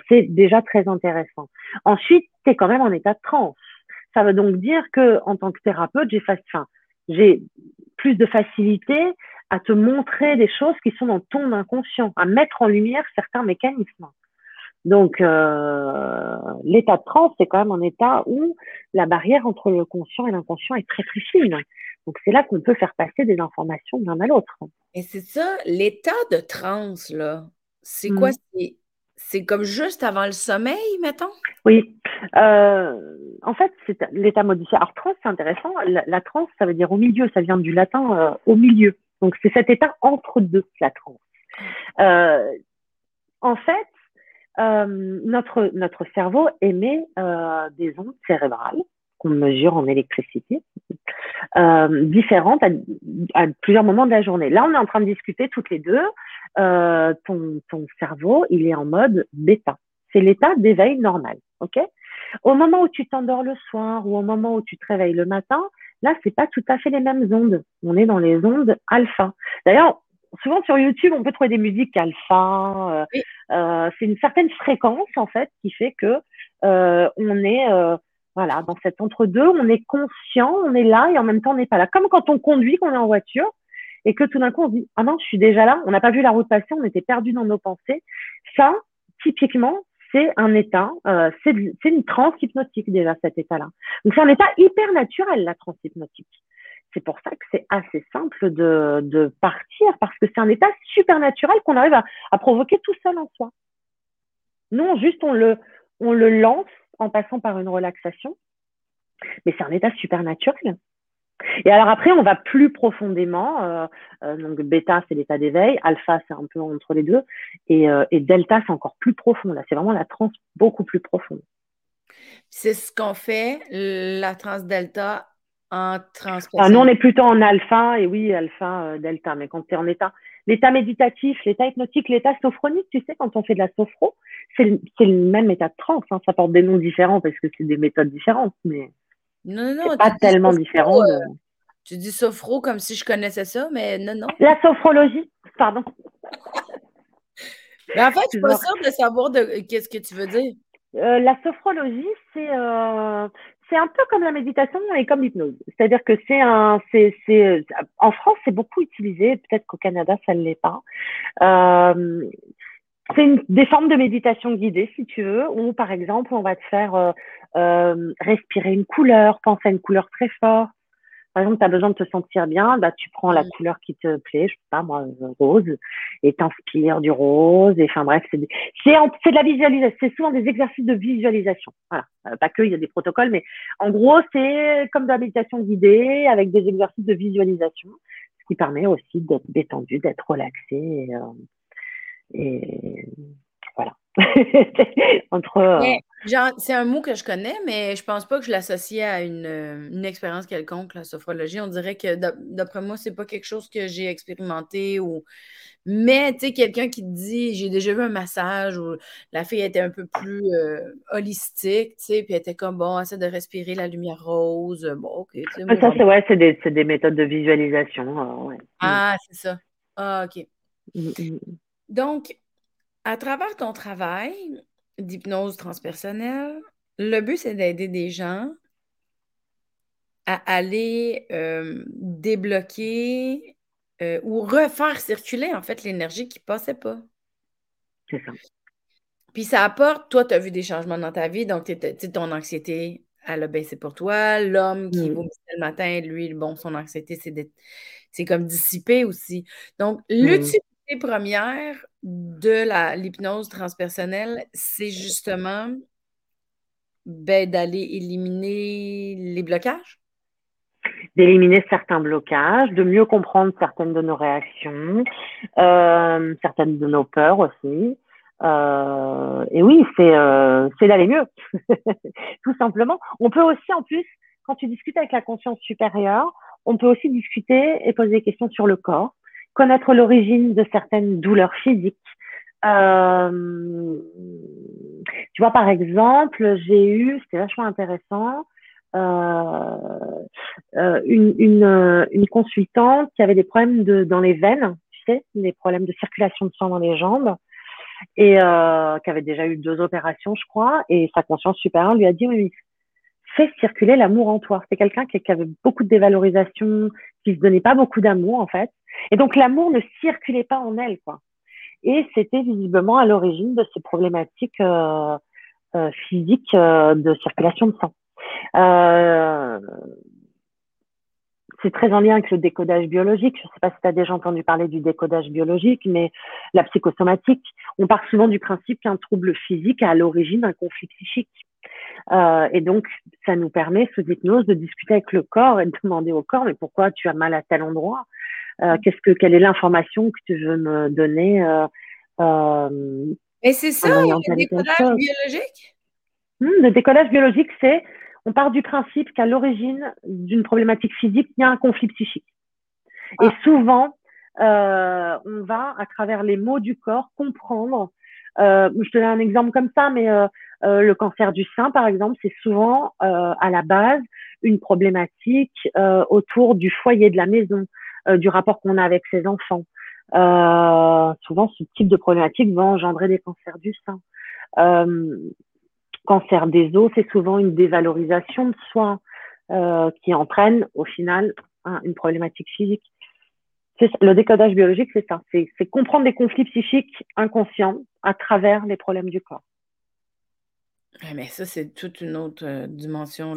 c'est déjà très intéressant. Ensuite, tu es quand même en état de transe. Ça veut donc dire que, en tant que thérapeute, j'ai j'ai plus de facilité à te montrer des choses qui sont dans ton inconscient, à mettre en lumière certains mécanismes. Donc, euh, l'état de transe, c'est quand même un état où la barrière entre le conscient et l'inconscient est très très fine. Donc, c'est là qu'on peut faire passer des informations d'un à l'autre. Et c'est ça, l'état de transe, là, c'est quoi? Mm. C'est comme juste avant le sommeil, mettons? Oui. Euh, en fait, c'est l'état modifié. Alors, transe, c'est intéressant. La, transe, ça veut dire au milieu. Ça vient du latin euh, au milieu. Donc, c'est cet état entre deux, la transe. en fait, euh, notre, notre cerveau émet euh, des ondes cérébrales qu'on mesure en électricité, euh, différentes à, plusieurs moments de la journée. Là, on est en train de discuter toutes les deux. Euh, ton, ton cerveau, il est en mode bêta. C'est l'état d'éveil normal, ok? Au moment où tu t'endors le soir ou au moment où tu te réveilles le matin, là, c'est pas tout à fait les mêmes ondes. On est dans les ondes alpha. D'ailleurs, souvent sur YouTube, on peut trouver des musiques alpha. Euh, euh, c'est une certaine fréquence en fait qui fait que euh, on est voilà dans cet entre-deux, on est conscient, on est là et en même temps on n'est pas là. Comme quand on conduit, qu'on est en voiture et que tout d'un coup on se dit ah non je suis déjà là, on n'a pas vu la route passer, on était perdu dans nos pensées. Ça typiquement c'est un état, euh, c'est une transe hypnotique déjà cet état-là. Donc c'est un état hyper naturel la transe hypnotique. C'est pour ça que c'est assez simple de, partir parce que c'est un état super naturel qu'on arrive à, provoquer tout seul en soi. Non, juste on le, lance en passant par une relaxation, mais c'est un état super naturel. Et alors après, on va plus profondément. Euh, euh, donc bêta, c'est l'état d'éveil. Alpha, c'est un peu entre les deux. Et, euh, et delta, c'est encore plus profond. Là, c'est vraiment la transe beaucoup plus profonde. C'est ce qu'on fait, la transe delta en ah, nous, on est plutôt en alpha, et oui, alpha, euh, delta, mais quand tu es en état, l'état méditatif, l'état hypnotique, l'état sophronique, tu sais, quand on fait de la sophro, c'est le, même état de transe. Hein. Ça porte des noms différents parce que c'est des méthodes différentes, mais non, non, pas tellement différent. Euh, tu dis sophro comme si je connaissais ça, mais non, non. La sophrologie, pardon. mais en fait, je suis pas sûre de savoir de qu'est-ce que tu veux dire. Euh, la sophrologie, c'est c'est un peu comme la méditation et comme l'hypnose. C'est-à-dire que c'est un, c'est, c'est, en France, c'est beaucoup utilisé. Peut-être qu'au Canada, ça ne l'est pas. Euh, c'est une, des formes de méditation guidée, si tu veux, où par exemple, on va te faire euh, euh, respirer une couleur, penser à une couleur très forte, par exemple, tu as besoin de te sentir bien, bah, tu prends la mm. couleur qui te plaît, je sais pas moi, rose, et t'inspires du rose. Et enfin bref, c'est de, la visualisation. C'est souvent des exercices de visualisation. Voilà, euh, pas que, il y a des protocoles, mais en gros, c'est comme de la méditation guidée avec des exercices de visualisation, ce qui permet aussi d'être détendu, d'être relaxé. Et, euh, et voilà. Entre. Euh, c'est un mot que je connais, mais je pense pas que je l'associe à une, une expérience quelconque, la sophrologie. On dirait que d'après moi, c'est pas quelque chose que j'ai expérimenté ou. Mais tu sais, quelqu'un qui te dit j'ai déjà vu un massage où la fille était un peu plus euh, holistique, tu sais, puis elle était comme bon, essaie de respirer la lumière rose. Bon, ok. ça, c'est ouais, c'est des, des, méthodes de visualisation. ouais. Ah, c'est ça. Ah, ok. Mmh, mmh. Donc, à travers ton travail d'hypnose transpersonnelle, le but, c'est d'aider des gens à aller euh, débloquer euh, ou refaire circuler en fait l'énergie qui ne passait pas. C'est ça. Puis ça apporte, toi, tu as vu des changements dans ta vie, donc ton anxiété, elle a baissé pour toi. L'homme qui mmh. vomissait le matin, lui, bon, son anxiété, c'est comme dissipé aussi. Donc, mmh. L'utilité première de l'hypnose transpersonnelle, c'est justement ben, d'aller éliminer les blocages? d'éliminer certains blocages, de mieux comprendre certaines de nos réactions, euh, certaines de nos peurs aussi. Euh, et oui, c'est euh, d'aller mieux, tout simplement. On peut aussi, en plus, quand tu discutes avec la conscience supérieure, on peut aussi discuter et poser des questions sur le corps, connaître l'origine de certaines douleurs physiques. Euh, tu vois, par exemple, j'ai eu, c'était vachement intéressant, euh, euh, une, une, une, consultante qui avait des problèmes de, dans les veines, tu sais, des problèmes de circulation de sang dans les jambes, et euh, qui avait déjà eu deux opérations, je crois, et sa conscience supérieure lui a dit, oui, fais circuler l'amour en toi. C'est quelqu'un qui, qui, avait beaucoup de dévalorisation, qui se donnait pas beaucoup d'amour, en fait. Et donc, l'amour ne circulait pas en elle, quoi. Et c'était visiblement à l'origine de ces problématiques euh, euh, physiques de circulation de sang. Euh, c'est très en lien avec le décodage biologique. Je ne sais pas si tu as déjà entendu parler du décodage biologique, mais la psychosomatique, on part souvent du principe qu'un trouble physique a à l'origine un conflit psychique. Euh, et donc, ça nous permet, sous hypnose, de discuter avec le corps et de demander au corps, mais pourquoi tu as mal à tel endroit? euh, Qu'est-ce que, quelle est l'information que tu veux me donner euh, euh Et c'est ça, le décodage biologique hmm, Le décodage biologique, c'est on part du principe qu'à l'origine d'une problématique physique, il y a un conflit psychique. Et ah. souvent, euh, on va, à travers les mots du corps, comprendre. Euh, je te donne un exemple comme ça, mais euh, le cancer du sein, par exemple, c'est souvent à la base une problématique autour du foyer de la maison, du rapport qu'on a avec ses enfants. souvent, ce type de problématique va engendrer des cancers du sein cancer des os, c'est souvent une dévalorisation de soi euh, qui entraîne au final une problématique physique. Le décodage biologique, c'est ça, c'est comprendre des conflits psychiques inconscients à travers les problèmes du corps. mais ça, c'est toute une autre euh, dimension,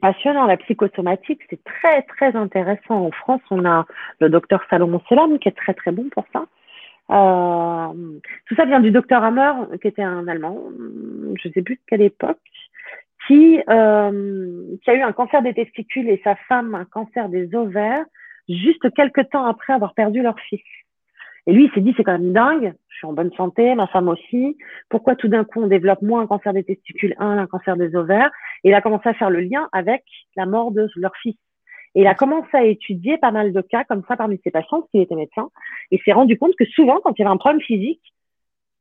passionnant, la psychosomatique, c'est très, très intéressant. En France, on a le docteur Salomon Selam qui est très, très bon pour ça. Euh, tout ça vient du docteur Hammer, qui était un Allemand, je ne sais plus de quelle époque, qui, euh, qui a eu un cancer des testicules et sa femme un cancer des ovaires juste quelques temps après avoir perdu leur fils. Et lui, il s'est dit, c'est quand même dingue, je suis en bonne santé, ma femme aussi, pourquoi tout d'un coup on développe moins un cancer des testicules, un, un cancer des ovaires, et il a commencé à faire le lien avec la mort de leur fils. Et il a commencé à étudier pas mal de cas comme ça parmi ses patients, parce qu'il était médecin, et s'est rendu compte que souvent, quand il y avait un problème physique,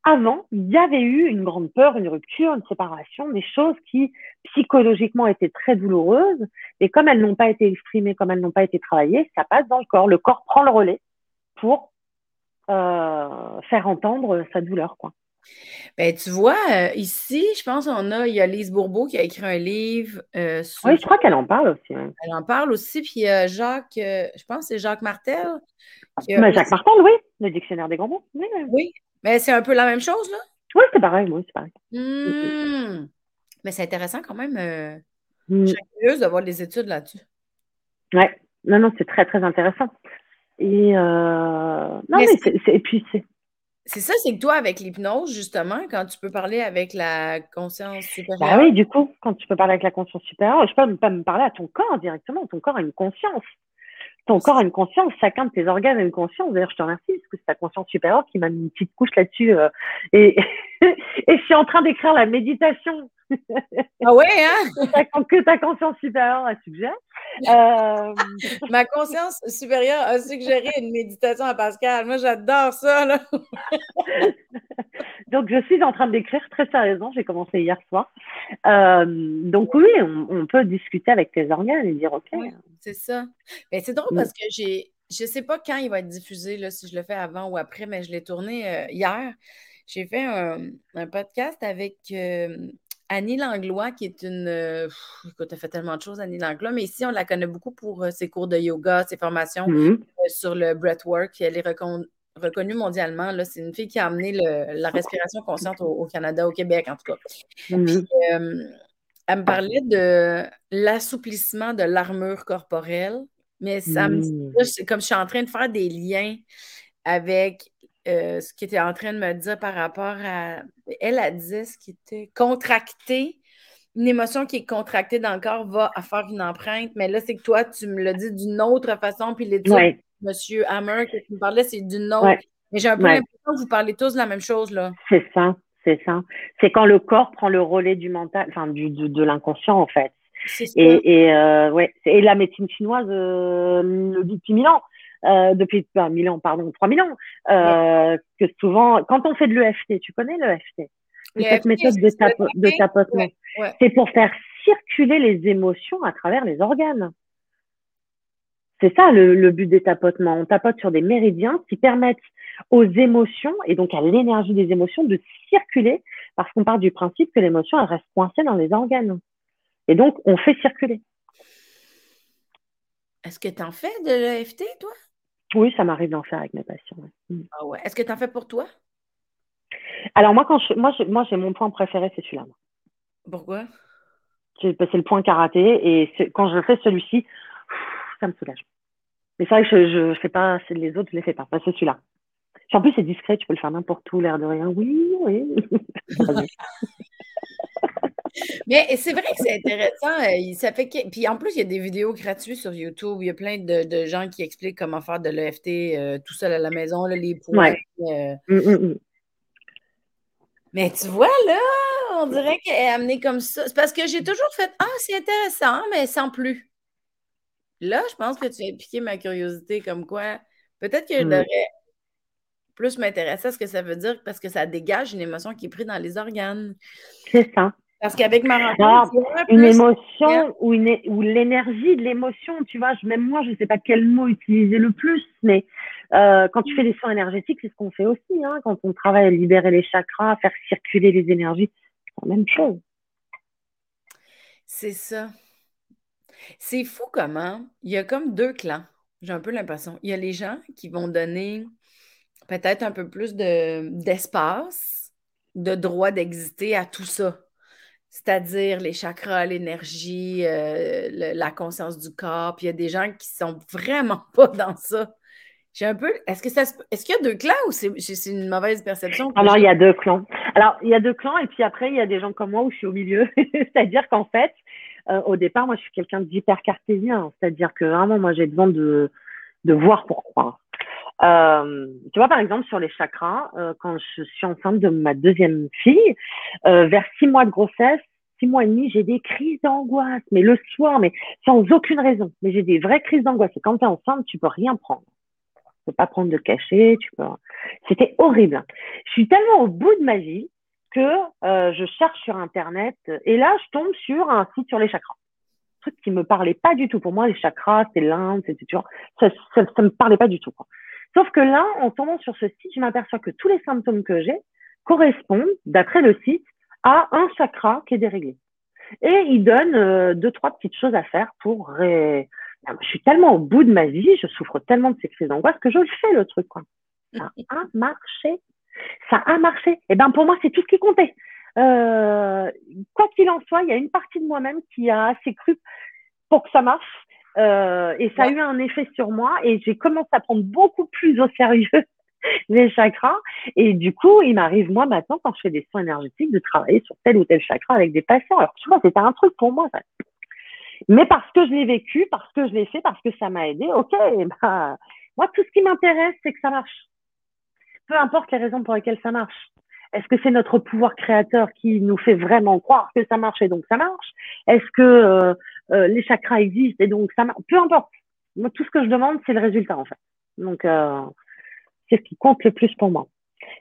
avant, il y avait eu une grande peur, une rupture, une séparation, des choses qui psychologiquement étaient très douloureuses, et comme elles n'ont pas été exprimées, comme elles n'ont pas été travaillées, ça passe dans le corps. Le corps prend le relais pour faire entendre sa douleur, quoi. Ben, tu vois, euh, ici, je pense qu'on a, il y a Lise Bourbeau qui a écrit un livre. Euh, oui, je crois qu'elle en parle aussi. Hein. Elle en parle aussi, puis euh, Jacques, je pense que c'est Jacques Martel. Mais Jacques Martel, oui, le dictionnaire des grands mots. Oui, mais c'est un peu la même chose, là? Oui, c'est pareil, oui, c'est pareil. Mmh. Mais c'est intéressant quand même. Mmh. Je suis curieuse d'avoir des études là-dessus. Oui, non, non, c'est très, très intéressant. Et, non, mais, et puis c'est c'est ça, c'est que toi, avec l'hypnose, justement, quand tu peux parler avec la conscience bah supérieure. Bah oui, du coup, quand tu peux parler avec la conscience supérieure, je peux pas me parler à ton corps directement. Ton corps a une conscience. Ton corps a une conscience, chacun de tes organes a une conscience. D'ailleurs, je te remercie parce que c'est ta conscience supérieure qui m'a mis une petite couche là-dessus. Euh, et, et je suis en train d'écrire la méditation ah ouais, hein? que ta conscience supérieure a suggéré. Euh, Ma conscience supérieure a suggéré une méditation à Pascal. Moi, j'adore ça. Là. donc, je suis en train d'écrire très sérieusement. J'ai commencé hier soir. Euh, donc, oui, on, peut discuter avec tes organes et dire OK. c'est ça. Mais c'est drôle parce que j'ai. Je ne sais pas quand il va être diffusé, là, si je le fais avant ou après, mais je l'ai tourné euh, hier. J'ai fait un, podcast avec Annie Langlois, qui est une. Euh, écoute, elle fait tellement de choses, Annie Langlois, mais ici, on la connaît beaucoup pour ses cours de yoga, ses formations mm-hmm. sur le breathwork. Elle est reconnue mondialement. C'est une fille qui a amené la respiration consciente au, Canada, au Québec, en tout cas. Mm-hmm. elle me parlait de l'assouplissement de l'armure corporelle, mais ça me mm. comme je suis en train de faire des liens avec euh, ce qui était en train de me dire par rapport à. Elle a dit ce qui était contracté. Une émotion qui est contractée dans le corps va faire une empreinte, mais là, c'est que toi, tu me l'as dit d'une autre façon, puis les ouais. Monsieur Hammer, que tu me parlais, c'est d'une autre. Mais j'ai un peu l'impression que vous parlez tous de la même chose, là. C'est ça, c'est ça. C'est quand le corps prend le relais du mental, enfin, du, de l'inconscient, en fait. Et, et, euh, ouais. et la médecine chinoise euh, le dit depuis mille ans. Euh, depuis ben, mille ans, pardon, 3000 ans, euh, que souvent, quand on fait de l'EFT, tu connais l'EFT Cette méthode de, de tapotement, c'est pour faire circuler les émotions à travers les organes. C'est ça le, le, but des tapotements. On tapote sur des méridiens qui permettent aux émotions et donc à l'énergie des émotions de circuler parce qu'on part du principe que l'émotion elle reste coincée dans les organes. Et donc on fait circuler. Est-ce que tu en fais de l'EFT, toi? Oui, ça m'arrive d'en faire avec mes patients. Mm. Ah ouais. Est-ce que tu en fais pour toi? Alors moi, quand je, moi, moi, j'ai mon point préféré, c'est celui-là. Pourquoi? C'est le point karaté et quand je fais celui-ci, ça me soulage. Mais c'est vrai que je ne fais pas, les autres, je les fais pas. c'est celui-là. En plus, c'est discret, tu peux le faire n'importe où, l'air de rien. Oui, oui. Mais c'est vrai que c'est intéressant. Euh, ça fait Puis en plus, il y a des vidéos gratuites sur YouTube. Il y a plein de, gens qui expliquent comment faire de l'EFT euh, tout seul à la maison, les points. Euh. Mmh, mmh, mmh. Mais tu vois, là, on dirait qu'elle est amenée comme ça. C'est parce que j'ai toujours fait Ah, c'est intéressant, mais sans plus. Là, je pense que tu as piqué ma curiosité comme quoi peut-être que je devrais plus m'intéresser à ce que ça veut dire parce que ça dégage une émotion qui est prise dans les organes. C'est ça. Parce qu'avec ma rencontre, une émotion ou, une, ou l'énergie de l'émotion, tu vois, même moi, je ne sais pas quel mot utiliser le plus, mais euh, quand tu fais des soins énergétiques, c'est ce qu'on fait aussi, hein, quand on travaille à libérer les chakras, à faire circuler les énergies, c'est la même chose. C'est ça. C'est fou comment il y a comme deux clans, j'ai un peu l'impression. Il y a les gens qui vont donner peut-être un peu plus de, d'espace, de droit d'exister à tout ça c'est-à-dire les chakras, l'énergie, euh, la conscience du corps. Puis il y a des gens qui sont vraiment pas dans ça. J'ai un peu. Est-ce que ça est-ce qu'il y a deux clans ou c'est, une mauvaise perception? Alors, il y a deux clans. Alors, il y a deux clans, et puis après, il y a des gens comme moi où je suis au milieu. c'est-à-dire qu'en fait, euh, au départ, moi, je suis quelqu'un d'hyper cartésien. C'est-à-dire que vraiment, moi, j'ai besoin de, de voir pour croire. Euh, tu vois, par exemple, sur les chakras, euh, quand je suis enceinte de ma deuxième fille, euh, vers six mois de grossesse, six mois et demi, j'ai des crises d'angoisse, mais le soir, mais sans aucune raison. Mais j'ai des vraies crises d'angoisse. Et quand tu es enceinte, tu peux rien prendre. Tu peux pas prendre de cachet, tu peux. C'était horrible. Je suis tellement au bout de ma vie que euh, je cherche sur Internet et là, je tombe sur un site sur les chakras truc qui me parlait pas du tout. Pour moi, les chakras, c'est l'Inde, c'est tu ça, ça, ça, me parlait pas du tout. Quoi. Sauf que là, en tombant sur ce site, je m'aperçois que tous les symptômes que j'ai correspondent, d'après le site, à un chakra qui est déréglé. Et il donne euh, deux, trois petites choses à faire pour... Ré... Je suis tellement au bout de ma vie, je souffre tellement de ces crises d'angoisse que je le fais, le truc. Quoi. Ça a marché. Ça a marché. Et eh ben pour moi, c'est tout ce qui comptait. Euh, quoi qu'il en soit, il y a une partie de moi-même qui a assez cru pour que ça marche. Euh, et ça a eu un effet sur moi et j'ai commencé à prendre beaucoup plus au sérieux les chakras. Et du coup, il m'arrive, moi, maintenant, quand je fais des soins énergétiques, de travailler sur tel ou tel chakra avec des patients. Alors, tu vois, c'était un truc pour moi. Mais parce que je l'ai vécu, parce que je l'ai fait, parce que ça m'a aidé, ok, bah, moi, tout ce qui m'intéresse, c'est que ça marche. Peu importe les raisons pour lesquelles ça marche. Est-ce que c'est notre pouvoir créateur qui nous fait vraiment croire que ça marche et donc ça marche? Est-ce que euh, euh, les chakras existent et donc ça marche Peu importe. Moi, tout ce que je demande, c'est le résultat en fait. Donc, euh, c'est ce qui compte le plus pour moi.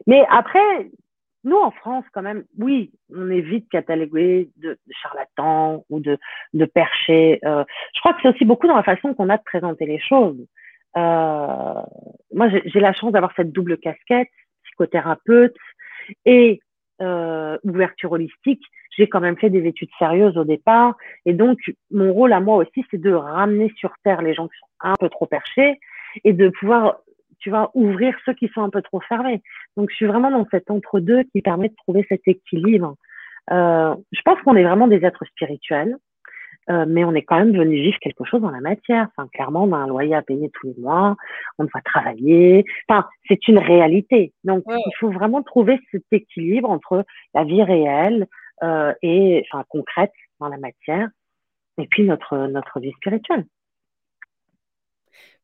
Mais après, nous en France, quand même, oui, on est vite catalogué de, de charlatans ou de, de. Euh, je crois que c'est aussi beaucoup dans la façon qu'on a de présenter les choses. moi, j'ai la chance d'avoir cette double casquette, psychothérapeute, et euh, ouverture holistique, j'ai quand même fait des études sérieuses au départ. Et donc, mon rôle à moi aussi, c'est de ramener sur Terre les gens qui sont un peu trop perchés et de pouvoir, tu vois, ouvrir ceux qui sont un peu trop fermés. Donc, je suis vraiment dans cet entre-deux qui permet de trouver cet équilibre. Euh, je pense qu'on est vraiment des êtres spirituels. Euh, mais on est quand même venu vivre quelque chose dans la matière. Enfin, clairement, on a un loyer à payer tous les mois, on doit travailler. Enfin, c'est une réalité. Donc, il faut vraiment trouver cet équilibre entre la vie réelle euh, et enfin concrète dans la matière, et puis notre notre vie spirituelle.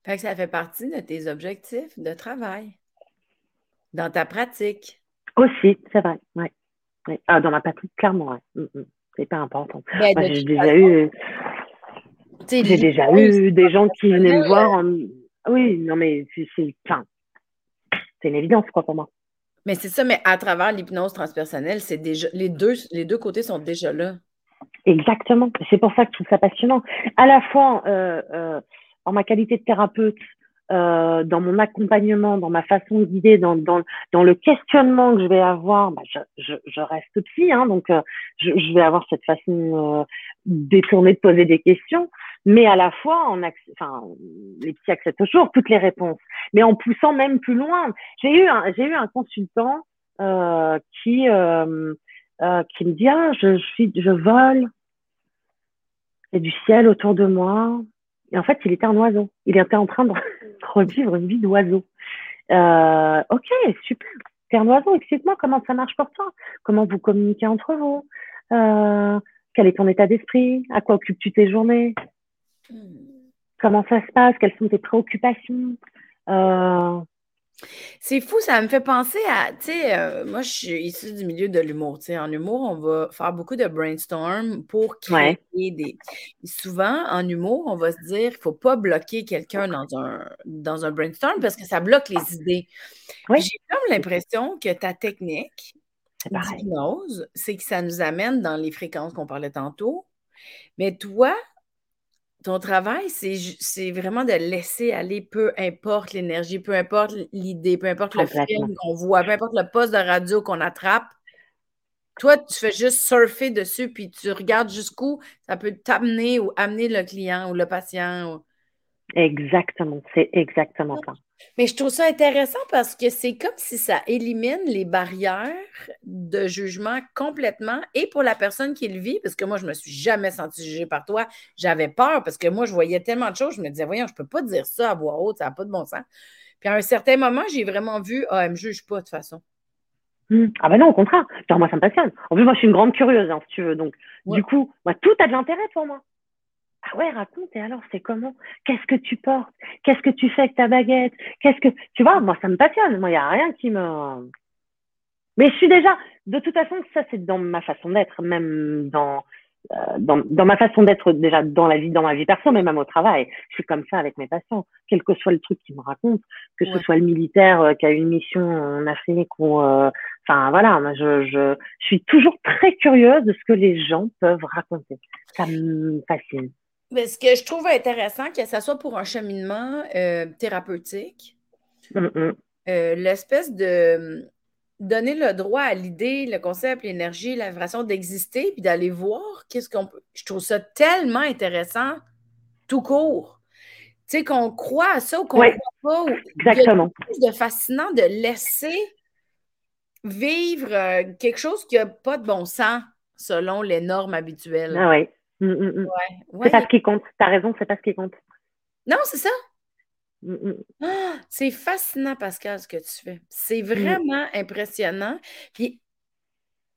Fait que ça fait partie de tes objectifs de travail, dans ta pratique. Aussi, c'est vrai. Ouais. Ah, dans ma pratique, clairement. Ouais. Mm, mm c'est pas important. J'ai déjà eu, j'ai déjà eu des gens qui venaient me voir. Oui, non, mais c'est, c'est une évidence, quoi, pour moi. Mais c'est ça, mais à travers l'hypnose transpersonnelle, c'est déjà les deux, les deux côtés sont déjà là. Exactement. C'est pour ça que je trouve ça passionnant. À la fois, euh, euh, en ma qualité de thérapeute, euh, dans mon accompagnement, dans ma façon de guider, dans, dans, dans le questionnement que je vais avoir, bah, je, je, je, reste psy, hein, donc euh, je, je, vais avoir cette façon euh, détournée de poser des questions, mais à la fois, en enfin, les psys acceptent toujours toutes les réponses, mais en poussant même plus loin. J'ai eu un, eu un consultant euh, qui euh, qui me dit ah je suis je vole, il y a du ciel autour de moi, et en fait, il était un oiseau. Il était en train de revivre une vie d'oiseau. Euh, ok, super. T'es un oiseau, explique-moi comment ça marche pour toi. Comment vous communiquez entre vous. Euh, quel est ton état d'esprit À quoi occupes-tu tes journées hmm. Comment ça se passe Quelles sont tes préoccupations euh, c'est fou, ça me fait penser à, tu sais, euh, moi je suis issue du milieu de l'humour, tu sais, en humour, on va faire beaucoup de brainstorm pour créer des... Souvent, en humour, on va se dire qu'il ne faut pas bloquer quelqu'un dans un, dans un brainstorm parce que ça bloque les idées. J'ai comme l'impression que ta technique d'hypnose, c'est que ça nous amène dans les fréquences qu'on parlait tantôt, mais toi, ton travail, c'est vraiment de laisser aller, peu importe l'énergie, peu importe l'idée, peu importe le film qu'on voit, peu importe le poste de radio qu'on attrape. Toi, tu fais juste surfer dessus, puis tu regardes jusqu'où ça peut t'amener ou amener le client ou le patient. Exactement, c'est exactement ça. Mais je trouve ça intéressant parce que c'est comme si ça élimine les barrières de jugement complètement et pour la personne qui le vit, parce que moi, je ne me suis jamais sentie jugée par toi. J'avais peur parce que moi, je voyais tellement de choses, je me disais, voyons, je ne peux pas dire ça à voix haute, ça n'a pas de bon sens. Puis à un certain moment, j'ai vraiment vu, ah, elle ne me juge pas de toute façon. Mmh. Ah ben non, au contraire. moi, ça me passionne. En plus, moi, je suis une grande curieuse, hein, si tu veux. Donc, du coup, moi, tout a de l'intérêt pour moi. Ah ouais, raconte, et alors, c'est comment? Qu'est-ce que tu portes? Qu'est-ce que tu fais avec ta baguette? Qu'est-ce que. Tu vois, moi, ça me passionne. Moi, il n'y a rien qui me. Mais je suis déjà. De toute façon, ça, c'est dans ma façon d'être, même dans, euh, dans, dans, ma façon d'être déjà dans la vie, dans ma vie perso, mais même au travail. Je suis comme ça avec mes patients. Quel que soit le truc qu'ils me racontent, que ce soit le militaire euh, qui a une mission en Afrique ou. Euh, enfin, voilà, je, je, je suis toujours très curieuse de ce que les gens peuvent raconter. Ça me fascine. Mais ce que je trouve intéressant, que ce soit pour un cheminement euh, thérapeutique, euh, l'espèce de donner le droit à l'idée, le concept, l'énergie, la vibration d'exister, puis d'aller voir qu'est-ce qu'on peut. Je trouve ça tellement intéressant, tout court. Tu sais, qu'on croit à ça ou qu'on ne croit pas. exactement. de fascinant de laisser vivre euh, quelque chose qui n'a pas de bon sens selon les normes habituelles. Ah oui. Mm, mm, mm. C'est pas ce qui compte. Tu as raison, c'est pas ce qui compte. Non, c'est ça. Ah, c'est fascinant, Pascal, ce que tu fais. C'est vraiment impressionnant. Puis,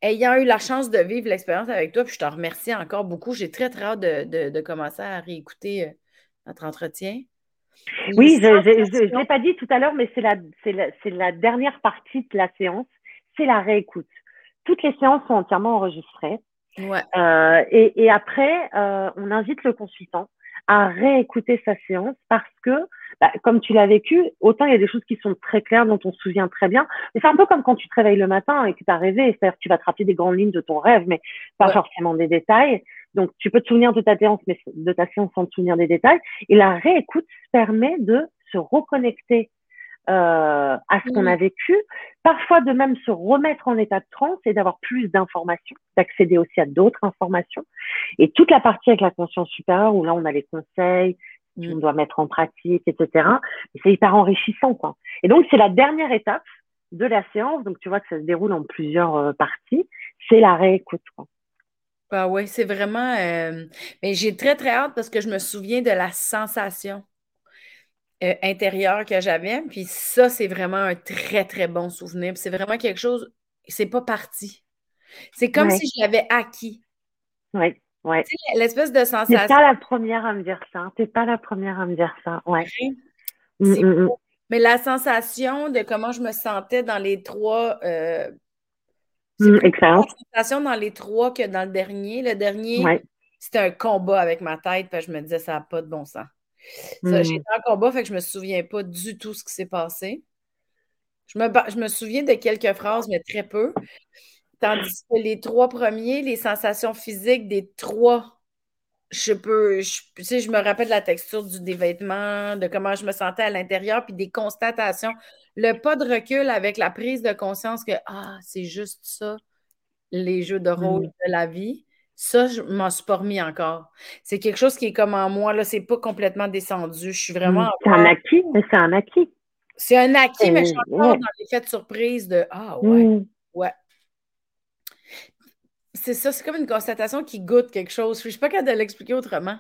ayant eu la chance de vivre l'expérience avec toi, puis je te remercie encore beaucoup. J'ai très, très hâte de, commencer à réécouter euh, notre entretien. Oui, je ne l'ai pas dit tout à l'heure, mais c'est la, la, la dernière partie de la séance. C'est la réécoute. Toutes les séances sont entièrement enregistrées. Euh, et, et, après, euh, on invite le consultant à réécouter sa séance parce que, bah, comme tu l'as vécu, autant il y a des choses qui sont très claires, dont on se souvient très bien, mais c'est un peu comme quand tu te réveilles le matin et que tu as rêvé, c'est-à-dire que tu vas te rappeler des grandes lignes de ton rêve, mais pas forcément des détails. Donc, tu peux te souvenir de ta séance, mais de ta séance sans te souvenir des détails. Et la réécoute permet de se reconnecter euh, à ce qu'on a vécu, parfois de même se remettre en état de transe et d'avoir plus d'informations, d'accéder aussi à d'autres informations. Et toute la partie avec la conscience supérieure, où là on a les conseils, on doit mettre en pratique, etc. c'est hyper enrichissant, quoi. Et donc c'est la dernière étape de la séance, donc tu vois que ça se déroule en plusieurs euh, parties, c'est la réécoute, quoi. Ah oui, c'est vraiment. Euh, mais j'ai très, très hâte parce que je me souviens de la sensation euh, intérieure que j'avais. Puis ça, c'est vraiment un très, très bon souvenir. c'est vraiment quelque chose. C'est pas parti. C'est comme si je l'avais acquis. Oui, oui. L'espèce de sensation. T'es pas la première à me dire ça. T'es pas la première à me dire ça. Ouais. Mm, mm, mm. Mais la sensation de comment je me sentais dans les trois. Euh, excellent. sensation dans les trois que dans le dernier. Le dernier, c'était un combat avec ma tête, je me disais, ça n'a pas de bon sens. J'étais en combat, fait que je ne me souviens pas du tout ce qui s'est passé. Je me, je me souviens de quelques phrases, mais très peu. Tandis que les trois premiers, les sensations physiques des trois je peux, je, tu sais, je me rappelle de la texture du, des vêtements, de comment je me sentais à l'intérieur, puis des constatations. Le pas de recul avec la prise de conscience que, ah, c'est juste ça, les jeux de rôle mm. de la vie. Ça, je m'en suis pas remis encore. C'est quelque chose qui est comme en moi, là, c'est pas complètement descendu. Je suis vraiment. Mm. C'est un acquis, mais c'est un acquis. C'est un acquis, mais je suis encore dans l'effet de surprise de Ah ouais, mm. ouais, c'est ça, c'est comme une constatation qui goûte quelque chose. Je ne suis pas capable de l'expliquer autrement.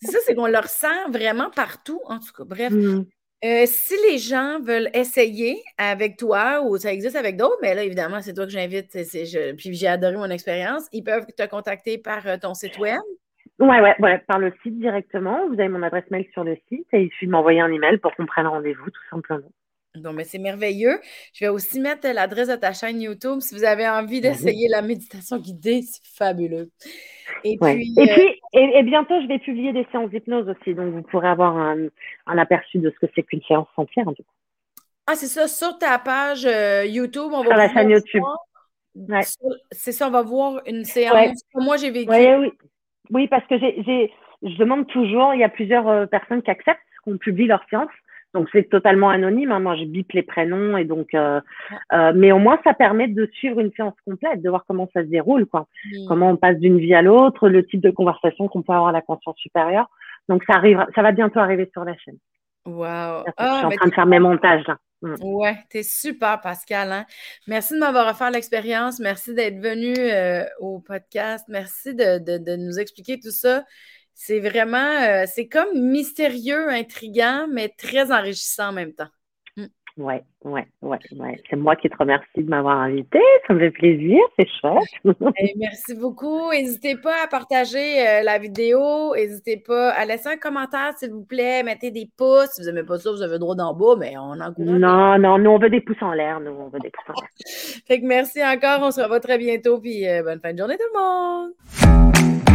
C'est ça, c'est qu'on le ressent vraiment partout, en tout cas. Bref. Mm. Euh, si les gens veulent essayer avec toi ou ça existe avec d'autres, mais là, évidemment, c'est toi que j'invite. puis j'ai adoré mon expérience. Ils peuvent te contacter par euh, ton site web. Oui, ouais, ouais, par le site directement. Vous avez mon adresse mail sur le site et il suffit de m'envoyer un email pour qu'on prenne rendez-vous, tout simplement. Donc, mais c'est merveilleux. Je vais aussi mettre l'adresse de ta chaîne YouTube si vous avez envie d'essayer la méditation guidée. C'est fabuleux. Et, puis, et, puis euh, et, bientôt, je vais publier des séances d'hypnose aussi. Donc, vous pourrez avoir un, aperçu de ce que c'est qu'une séance entière. Ah, c'est ça. Sur ta page euh, YouTube, on va Sur la chaîne YouTube. C'est ça, on va voir une séance. Moi, j'ai vécu. oui. oui, parce que j'ai, je demande toujours, il y a plusieurs euh, personnes qui acceptent qu'on publie leur séance. Donc c'est totalement anonyme. Hein. Moi, je bip les prénoms et donc, euh, euh, mais au moins ça permet de suivre une séance complète, de voir comment ça se déroule, quoi. Comment on passe d'une vie à l'autre, le type de conversation qu'on peut avoir à la conscience supérieure. Donc ça arrive, ça va bientôt arriver sur la chaîne. Wow. je suis en train de faire mes montages là. Mm. Ouais, t'es super, Pascal. Hein. Merci de m'avoir offert l'expérience. Merci d'être venu euh, au podcast. Merci de, de, de, nous expliquer tout ça. C'est vraiment, euh, c'est comme mystérieux, intriguant, mais très enrichissant en même temps. Oui, oui, oui, ouais. C'est moi qui te remercie de m'avoir invité. Ça me fait plaisir, c'est chouette. Merci beaucoup. N'hésitez pas à partager euh, la vidéo. N'hésitez pas à laisser un commentaire, s'il vous plaît. Mettez des pouces. Si vous n'aimez pas ça, vous avez le droit d'en bas, mais on encourage. Non, non, nous, on veut des pouces en l'air. Nous, on veut des pouces en l'air. fait que merci encore. On se revoit très bientôt. Puis euh, bonne fin de journée, tout le monde.